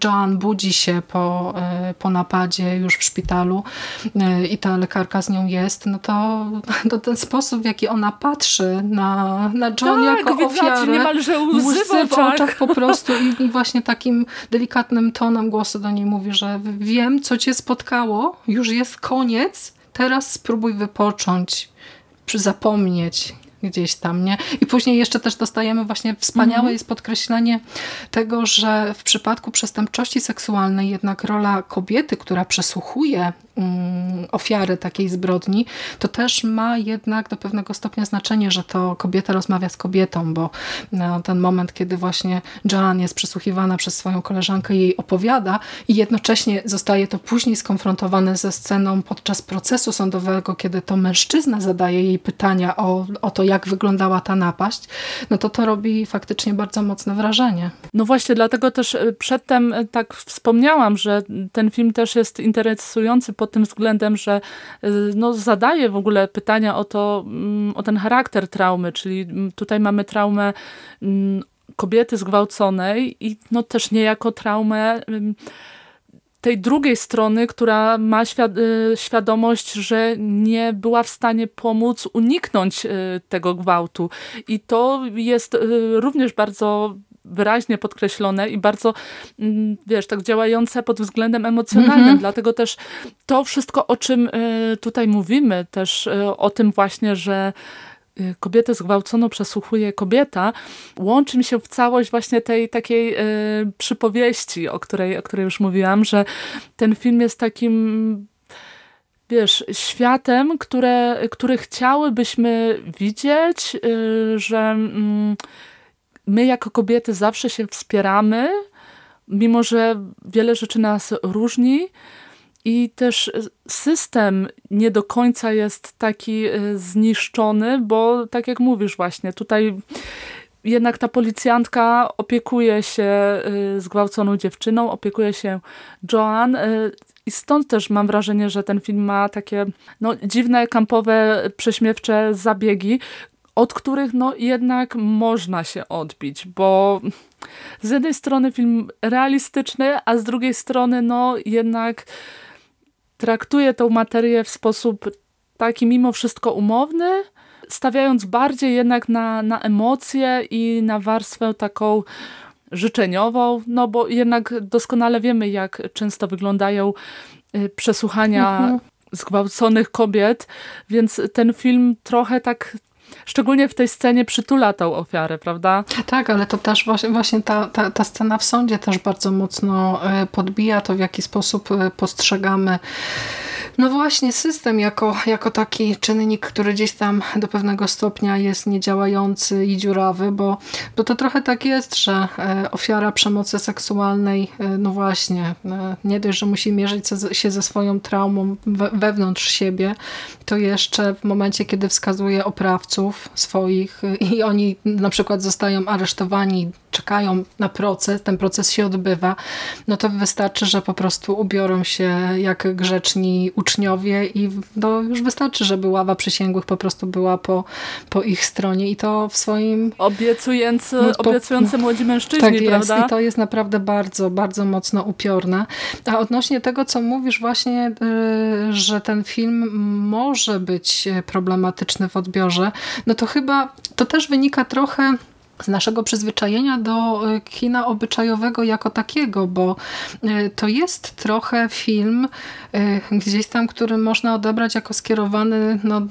Joan budzi się po, e, po napadzie już w szpitalu e, i ta lekarka z nią jest, no to, to ten sposób, w jaki ona patrzy na, na Joan tak, jako ofiarę, niemalże łzy w oczach po prostu i, i właśnie takim delikatnym tonem głosu do niej mówi, że wiem, co cię spotkało, już jest koniec, teraz spróbuj wypocząć, zapomnieć gdzieś tam, nie? I później jeszcze też dostajemy właśnie wspaniałe mhm. jest podkreślenie tego, że w przypadku przestępczości seksualnej jednak rola kobiety, która przesłuchuje ofiary takiej zbrodni, to też ma jednak do pewnego stopnia znaczenie, że to kobieta rozmawia z kobietą, bo no, ten moment, kiedy właśnie Joan jest przesłuchiwana przez swoją koleżankę, jej opowiada i jednocześnie zostaje to później skonfrontowane ze sceną podczas procesu sądowego, kiedy to mężczyzna zadaje jej pytania o, o to, jak wyglądała ta napaść, no to to robi faktycznie bardzo mocne wrażenie. No właśnie, dlatego też e, przedtem e, tak wspomniałam, że ten film też jest interesujący pod tym względem, że y, no, zadaje w ogóle pytania o to, mm, o ten charakter traumy, czyli mm, tutaj mamy traumę mm, kobiety zgwałconej i no też niejako traumę tej drugiej strony, która ma y, świadomość, że nie była w stanie pomóc uniknąć y, tego gwałtu. I to jest również bardzo wyraźnie podkreślone i bardzo, mm, wiesz, tak działające pod względem emocjonalnym. Mhm. Dlatego też to wszystko, o czym e, tutaj mówimy, też e, o tym właśnie, że e, kobietę zgwałcono przesłuchuje kobieta, łączy mi się w całość właśnie tej takiej y, przypowieści, o której, o której już mówiłam, że ten film jest takim wiesz, światem, które, który chciałybyśmy widzieć, y, że y, my jako kobiety zawsze się wspieramy, mimo że wiele rzeczy nas różni. I też system nie do końca jest taki e, zniszczony, bo tak jak mówisz właśnie, tutaj jednak ta policjantka opiekuje się e, zgwałconą dziewczyną, opiekuje się Joan e, i stąd też mam wrażenie, że ten film ma takie no, dziwne, kampowe, prześmiewcze zabiegi, od których no jednak można się odbić, bo z jednej strony film realistyczny, a z drugiej strony no jednak traktuje tą materię w sposób taki mimo wszystko umowny, stawiając bardziej jednak na, na emocje i na warstwę taką życzeniową, no bo jednak doskonale wiemy, jak często wyglądają y, przesłuchania mhm. zgwałconych kobiet, więc ten film trochę tak szczególnie w tej scenie przytula tą ofiarę, prawda? Tak, ale to też właśnie, właśnie ta, ta, ta scena w sądzie też bardzo mocno y, podbija to, w jaki sposób y, postrzegamy no właśnie, system jako, jako taki czynnik, który gdzieś tam do pewnego stopnia jest niedziałający i dziurawy, bo, bo to trochę tak jest, że e, ofiara przemocy seksualnej, e, no właśnie, e, nie dość, że musi mierzyć się ze swoją traumą wewnątrz siebie, to jeszcze w momencie, kiedy wskazuje oprawców swoich i oni na przykład zostają aresztowani, czekają na proces, ten proces się odbywa, no to wystarczy, że po prostu ubiorą się jak grzeczni uczniowie i no, już wystarczy, żeby ława przysięgłych po prostu była po, po ich stronie i to w swoim... Obiecujący, no, obiecujący młodzi mężczyźni, tak prawda? jest i to jest naprawdę bardzo, bardzo mocno upiorne. A odnośnie tego, co mówisz właśnie, y, że ten film może być problematyczny w odbiorze, no to chyba to też wynika trochę z naszego przyzwyczajenia do e, kina obyczajowego jako takiego, bo e, to jest trochę film e, gdzieś tam, który można odebrać jako skierowany no,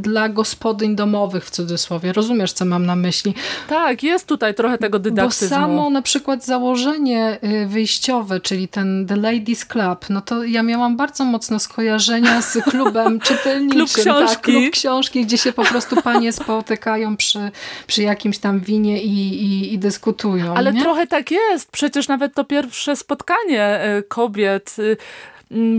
dla gospodyń domowych w cudzysłowie. Rozumiesz, co mam na myśli? Tak, jest tutaj trochę tego dydaktyzmu. Bo samo na przykład założenie wyjściowe, czyli ten The Ladies Club, no to ja miałam bardzo mocno skojarzenia z klubem czytelniczym. klub książki. Tak, klub książki, gdzie się po prostu panie spotykają przy, przy jakimś tam winie i, i, i dyskutują. Ale nie? trochę tak jest. Przecież nawet to pierwsze spotkanie e, kobiet y,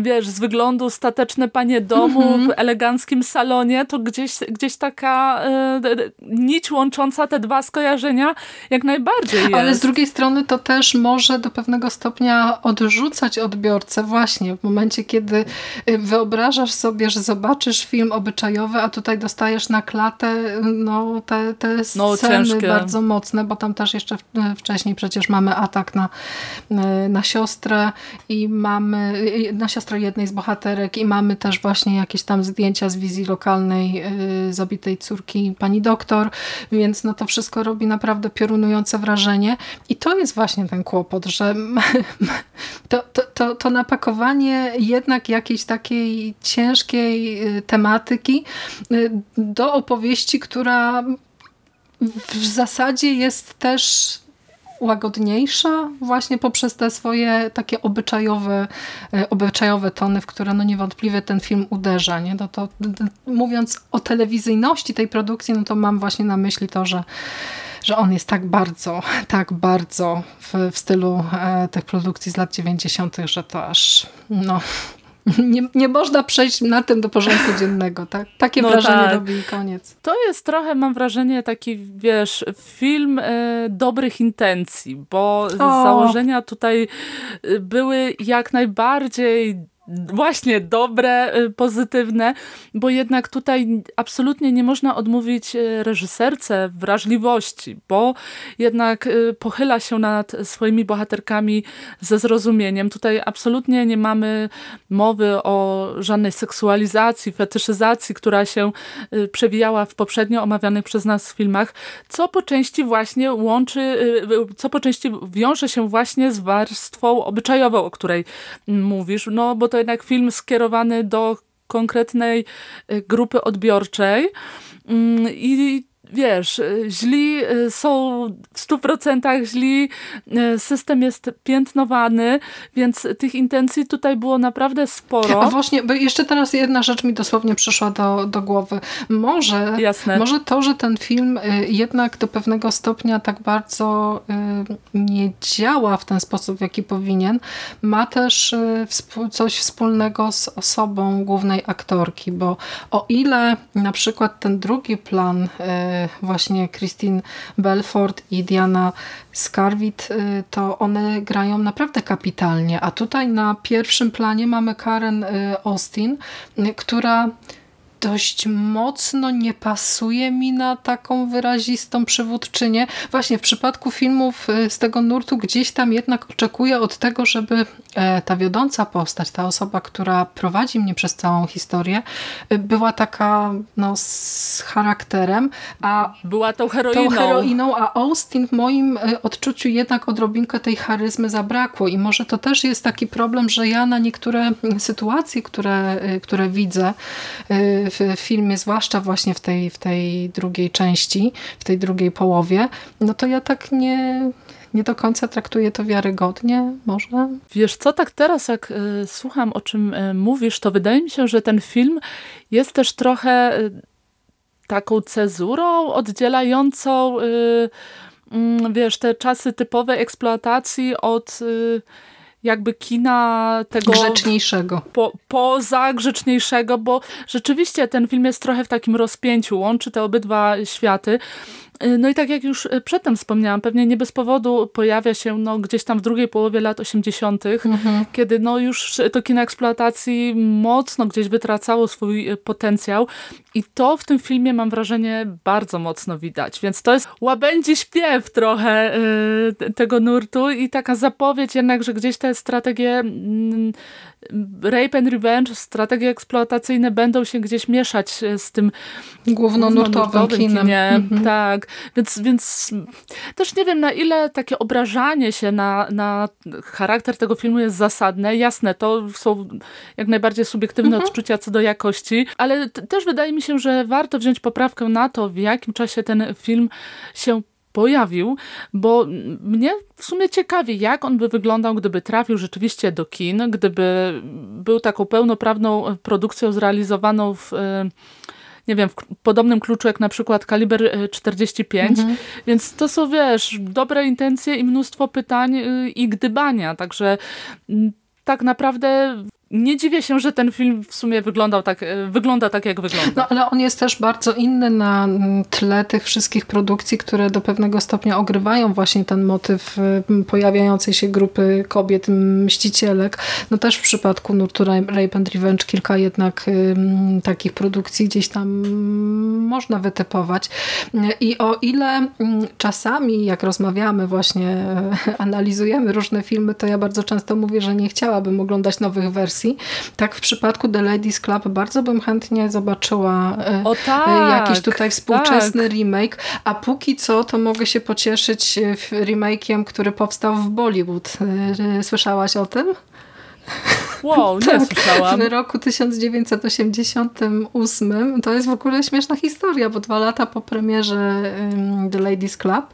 wiesz, z wyglądu stateczne panie domu mm -hmm. w eleganckim salonie, to gdzieś, gdzieś taka y, nić łącząca te dwa skojarzenia jak najbardziej jest. Ale z drugiej strony to też może do pewnego stopnia odrzucać odbiorcę właśnie w momencie, kiedy e, wyobrażasz sobie, że zobaczysz film obyczajowy, a tutaj dostajesz na klatę no, te, te no, sceny no, bardzo mocne, bo tam też jeszcze wcześniej przecież mamy atak na, na siostrę i mamy na siostrę jednej z bohaterek i mamy też właśnie jakieś tam zdjęcia z wizji lokalnej yy, zabitej córki pani doktor, więc no to wszystko robi naprawdę piorunujące wrażenie. I to jest właśnie ten kłopot, że to, to, to, to napakowanie jednak jakiejś takiej ciężkiej y, tematyki y, do opowieści, która w zasadzie jest też łagodniejsza właśnie poprzez te swoje takie obyczajowe, e, obyczajowe tony, w które no niewątpliwie ten film uderza. Nie? No to, mówiąc o telewizyjności tej produkcji, no to mam właśnie na myśli to, że że on jest tak bardzo, tak bardzo w, w stylu e, tych produkcji z lat 90., że to aż no, nie, nie można przejść na tym do porządku dziennego. Tak? Takie no wrażenie tak. robi i koniec. To jest trochę, mam wrażenie, taki, wiesz, film e, dobrych intencji, bo o. założenia tutaj były jak najbardziej właśnie dobre, y, pozytywne, bo jednak tutaj absolutnie nie można odmówić y, reżyserce wrażliwości, bo jednak y, pochyla się nad swoimi bohaterkami ze zrozumieniem. Tutaj absolutnie nie mamy mowy o żadnej seksualizacji, fetyszyzacji, która się przewijała w poprzednio omawianych przez nas filmach, co po części właśnie łączy, co po części wiąże się właśnie z warstwą obyczajową, o której mówisz, no bo to jednak film skierowany do konkretnej y, grupy odbiorczej. Mm, i wiesz, źli y, są w stu procentach źli, y, system jest piętnowany, więc tych intencji tutaj było naprawdę sporo. A właśnie, bo jeszcze teraz jedna rzecz mi dosłownie przyszła do, do głowy. Może, Jasne. może to, że ten film y, jednak do pewnego stopnia tak bardzo nie działa w ten sposób, w jaki powinien, ma też coś wspólnego z osobą głównej aktorki, bo o ile na przykład ten drugi plan właśnie Christine Belfort i Diana Scarwit, y, to one grają naprawdę kapitalnie. A tutaj na pierwszym planie mamy Karen y, Austin, y, która dość mocno nie pasuje mi na taką wyrazistą przywódczynię. Właśnie w przypadku filmów y, z tego nurtu gdzieś tam jednak oczekuję od tego, żeby e, ta wiodąca postać, ta osoba, która prowadzi mnie przez całą historię, y, była taka no, z charakterem, a była tą heroiną. Tą heroiną, a Austin w moim y, odczuciu jednak odrobinkę tej charyzmy zabrakło i może to też jest taki problem, że ja na niektóre sytuacje, które, które widzę w filmie, zwłaszcza właśnie w tej, w tej drugiej części, w tej drugiej połowie, no to ja tak nie, nie do końca traktuję to wiarygodnie, może? Wiesz co, tak teraz jak y, słucham o czym y, mówisz, to wydaje mi się, że ten film jest też trochę y, taką cezurą oddzielającą mm, wiesz, te czasy typowej eksploatacji od jakby kina tego... Grzeczniejszego. Po, poza grzeczniejszego, bo rzeczywiście ten film jest trochę w takim rozpięciu, łączy te obydwa światy. Y, no i tak jak już y, przedtem wspomniałam, pewnie nie bez powodu pojawia się no, gdzieś tam w drugiej połowie lat 80., mhm. kiedy no, już to kino eksploatacji mocno gdzieś wytracało swój y, potencjał i to w tym filmie mam wrażenie bardzo mocno widać, więc to jest łabędzi śpiew trochę y, tego nurtu i taka zapowiedź jednak, że gdzieś te strategie y, rape and revenge, strategie eksploatacyjne będą się gdzieś mieszać e, z tym głównonurtowym kinem. Mhm. Tak, więc, więc też nie wiem na ile takie obrażanie się na, na charakter tego filmu jest zasadne. Jasne, to są jak najbardziej subiektywne mhm. odczucia co do jakości, ale też wydaje mi się, że warto wziąć poprawkę na to, w jakim czasie ten film się pojawił, bo mnie w sumie ciekawi, jak on by wyglądał, gdyby trafił rzeczywiście do kin, gdyby był taką pełnoprawną produkcją zrealizowaną w e, nie wiem, w podobnym kluczu jak na przykład Kaliber 45, mhm. więc to są, wiesz, dobre intencje i mnóstwo pytań y, i gdybania, także tak naprawdę nie dziwię się, że ten film w sumie wyglądał tak, e, wygląda tak, jak wygląda. No ale on jest też bardzo inny na tle tych wszystkich produkcji, które do pewnego stopnia ogrywają właśnie ten motyw pojawiającej się grupy kobiet, mścicielek. No też w przypadku nurtu Rape and Revenge kilka jednak takich produkcji gdzieś tam można wytypować. I o ile czasami, jak rozmawiamy właśnie, e, analizujemy różne filmy, to ja bardzo często mówię, że nie chciałabym oglądać nowych wersji wersji. Tak w przypadku The Ladies Club bardzo bym chętnie zobaczyła e, o, tak, jakiś tutaj współczesny tak. remake, a póki co to mogę się pocieszyć e, remake'iem, który powstał w Bollywood. E, słyszałaś o tym? Wow, nie tak, słyszałam. W roku 1988 to jest w ogóle śmieszna historia, bo dwa lata po premierze The Ladies Club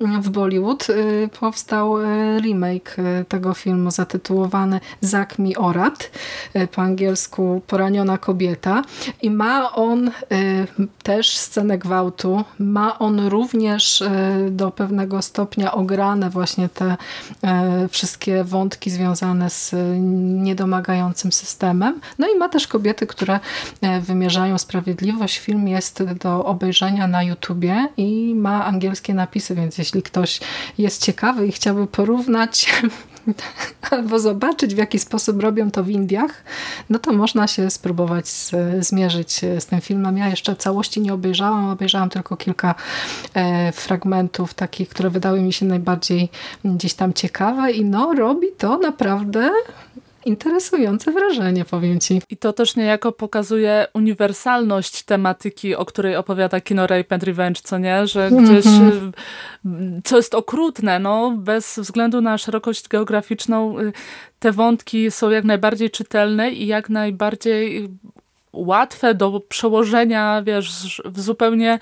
w Bollywood y, powstał y, remake y, tego filmu zatytułowany Zak mi Orat, po angielsku Poraniona kobieta i ma on też scenę gwałtu, ma on również do pewnego stopnia ograne właśnie te wszystkie wątki związane z niedomagającymi domagającym systemem. No i ma też kobiety, które e, wymierzają sprawiedliwość. Film jest do obejrzenia na YouTubie i ma angielskie napisy, więc jeśli ktoś jest ciekawy i chciałby porównać albo zobaczyć, w jaki sposób robią to w Indiach, no to można się spróbować z, zmierzyć z tym filmem. Ja jeszcze całości nie obejrzałam, obejrzałam tylko kilka e, fragmentów takich, które wydały mi się najbardziej gdzieś tam ciekawe i no robi to naprawdę interesujące wrażenie, powiem ci. I to też niejako pokazuje uniwersalność tematyki, o której opowiada kino Rape and Revenge, co nie? Że gdzieś, mm -hmm. co jest okrutne, no, bez względu na szerokość geograficzną, y, te wątki są jak najbardziej czytelne i jak najbardziej łatwe do przełożenia, wiesz, w zupełnie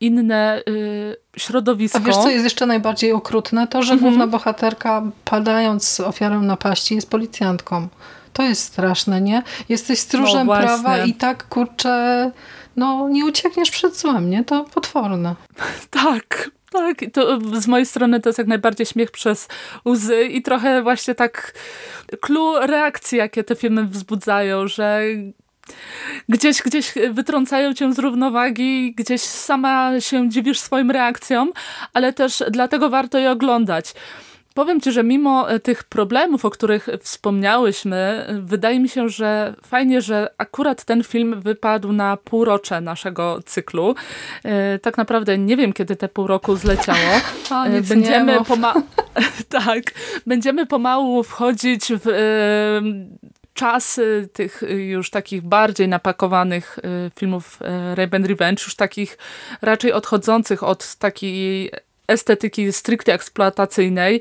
inne y, środowisko. A wiesz, co jest jeszcze najbardziej okrutne? To, że mhm. główna bohaterka, padając ofiarą napaści, jest policjantką. To jest straszne, nie? Jesteś stróżem no prawa i tak, kurczę, no nie uciekniesz przed złem, nie? To potworne. tak, tak, to z mojej strony to jest jak najbardziej śmiech przez łzy i trochę właśnie tak clue reakcji, jakie te filmy wzbudzają, że gdzieś, gdzieś wytrącają cię z równowagi, gdzieś sama się dziwisz swoim reakcjom, ale też dlatego warto je oglądać. powiem ci, że mimo e, tych problemów, o których wspomniałyśmy, e, wydaje mi się, że fajnie, że akurat ten film wypadł na półrocze naszego cyklu. E, tak naprawdę nie wiem, kiedy te pół roku zleciało. O, będziemy, poma tak, będziemy pomału wchodzić w czasy tych już takich bardziej napakowanych filmów Raven Revenge, już takich raczej odchodzących od takiej estetyki stricte eksploatacyjnej,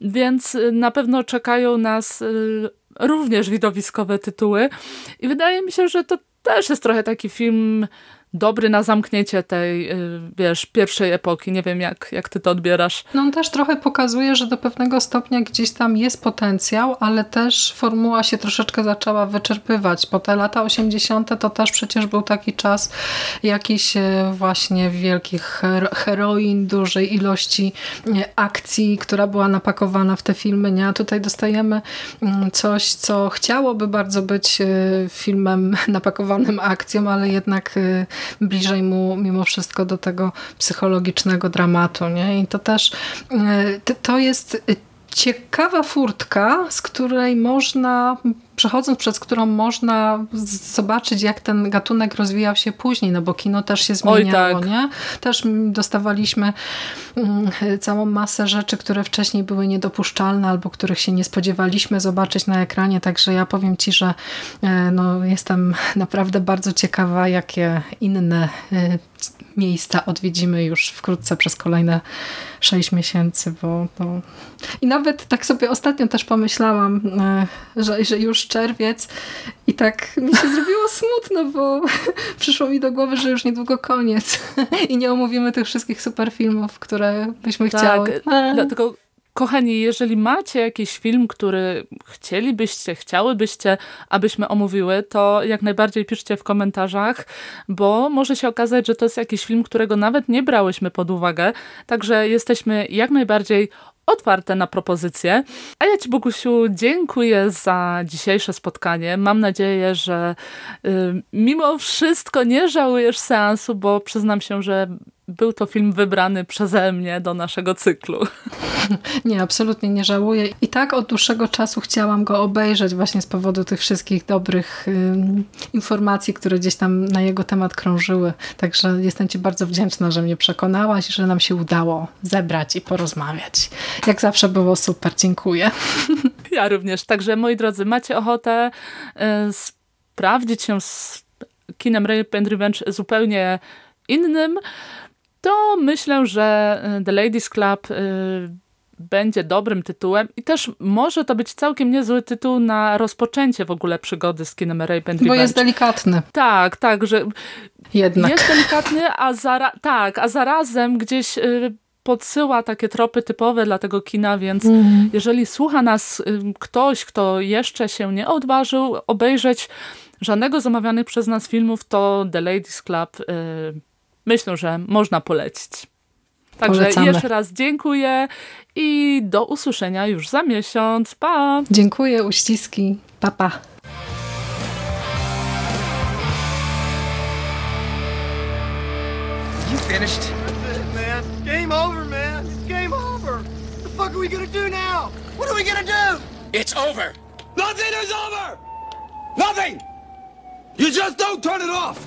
więc y, na pewno czekają nas y, również widowiskowe tytuły. I wydaje mi się, że to też jest trochę taki film dobry na zamknięcie tej, y, wiesz, pierwszej epoki. Nie wiem, jak, jak ty to odbierasz. No on też trochę pokazuje, że do pewnego stopnia gdzieś tam jest potencjał, ale też formuła się troszeczkę zaczęła wyczerpywać. Po te lata 80. to też przecież był taki czas jakichś e, właśnie wielkich heroin, dużej ilości e, akcji, która była napakowana w te filmy. Nie? A tutaj dostajemy mm, coś, co chciałoby bardzo być filmem napakowanym akcją, ale jednak bliżej mu mimo wszystko do tego psychologicznego dramatu. Nie? I to też e, to jest ciekawa furtka, z której można przechodząc przez którą można zobaczyć, jak ten gatunek rozwijał się później, no bo kino też się zmieniało, tak. nie? Też dostawaliśmy mm, całą masę rzeczy, które wcześniej były niedopuszczalne albo których się nie spodziewaliśmy zobaczyć na ekranie, także ja powiem Ci, że e, no, jestem naprawdę bardzo ciekawa, jakie inne e, miejsca odwiedzimy już wkrótce przez kolejne 6 miesięcy, bo to... I nawet tak sobie ostatnio też pomyślałam, e, że, że już czerwiec i tak mi się zrobiło smutno, bo przyszło mi do głowy, że już niedługo koniec i nie omówimy tych wszystkich super filmów, które byśmy tak, chciały. Dlatego Kochani, jeżeli macie jakiś film, który chcielibyście, chciałybyście, abyśmy omówiły, to jak najbardziej piszcie w komentarzach, bo może się okazać, że to jest jakiś film, którego nawet nie brałyśmy pod uwagę, także jesteśmy jak najbardziej otwarte na propozycje. A ja Ci, Bogusiu, dziękuję za dzisiejsze spotkanie. Mam nadzieję, że y, mimo wszystko nie żałujesz seansu, bo przyznam się, że był to film wybrany przeze mnie do naszego cyklu. Nie, absolutnie nie żałuję. I tak od dłuższego czasu chciałam go obejrzeć właśnie z powodu tych wszystkich dobrych informacji, które gdzieś tam na jego temat krążyły. Także jestem Ci bardzo wdzięczna, że mnie przekonałaś, że nam się udało zebrać i porozmawiać. Jak zawsze było super. Dziękuję. Ja również. Także moi drodzy, macie ochotę y, sprawdzić się z kinem Rape and Revenge zupełnie innym, to myślę, że y, The Ladies Club y, będzie dobrym tytułem i też może to być całkiem niezły tytuł na rozpoczęcie w ogóle przygody z kinem Rape and Bo jest delikatny. Tak, tak, że Jednak. jest delikatny, a, zara tak, a zarazem gdzieś y, podsyła takie tropy typowe dla tego kina, więc mm. jeżeli słucha nas ktoś, kto jeszcze się nie odważył obejrzeć żadnego z omawianych przez nas filmów, to The Ladies Club myślę, że można polecić. Także Polecamy. jeszcze raz dziękuję i do usłyszenia już za miesiąc. Pa! Dziękuję, uściski. Pa, pa. You finished? That's it, man. Game over, man. It's game over. What the fuck are we gonna do now? What are we gonna do? It's over. Nothing is over! Nothing! You just don't turn it off!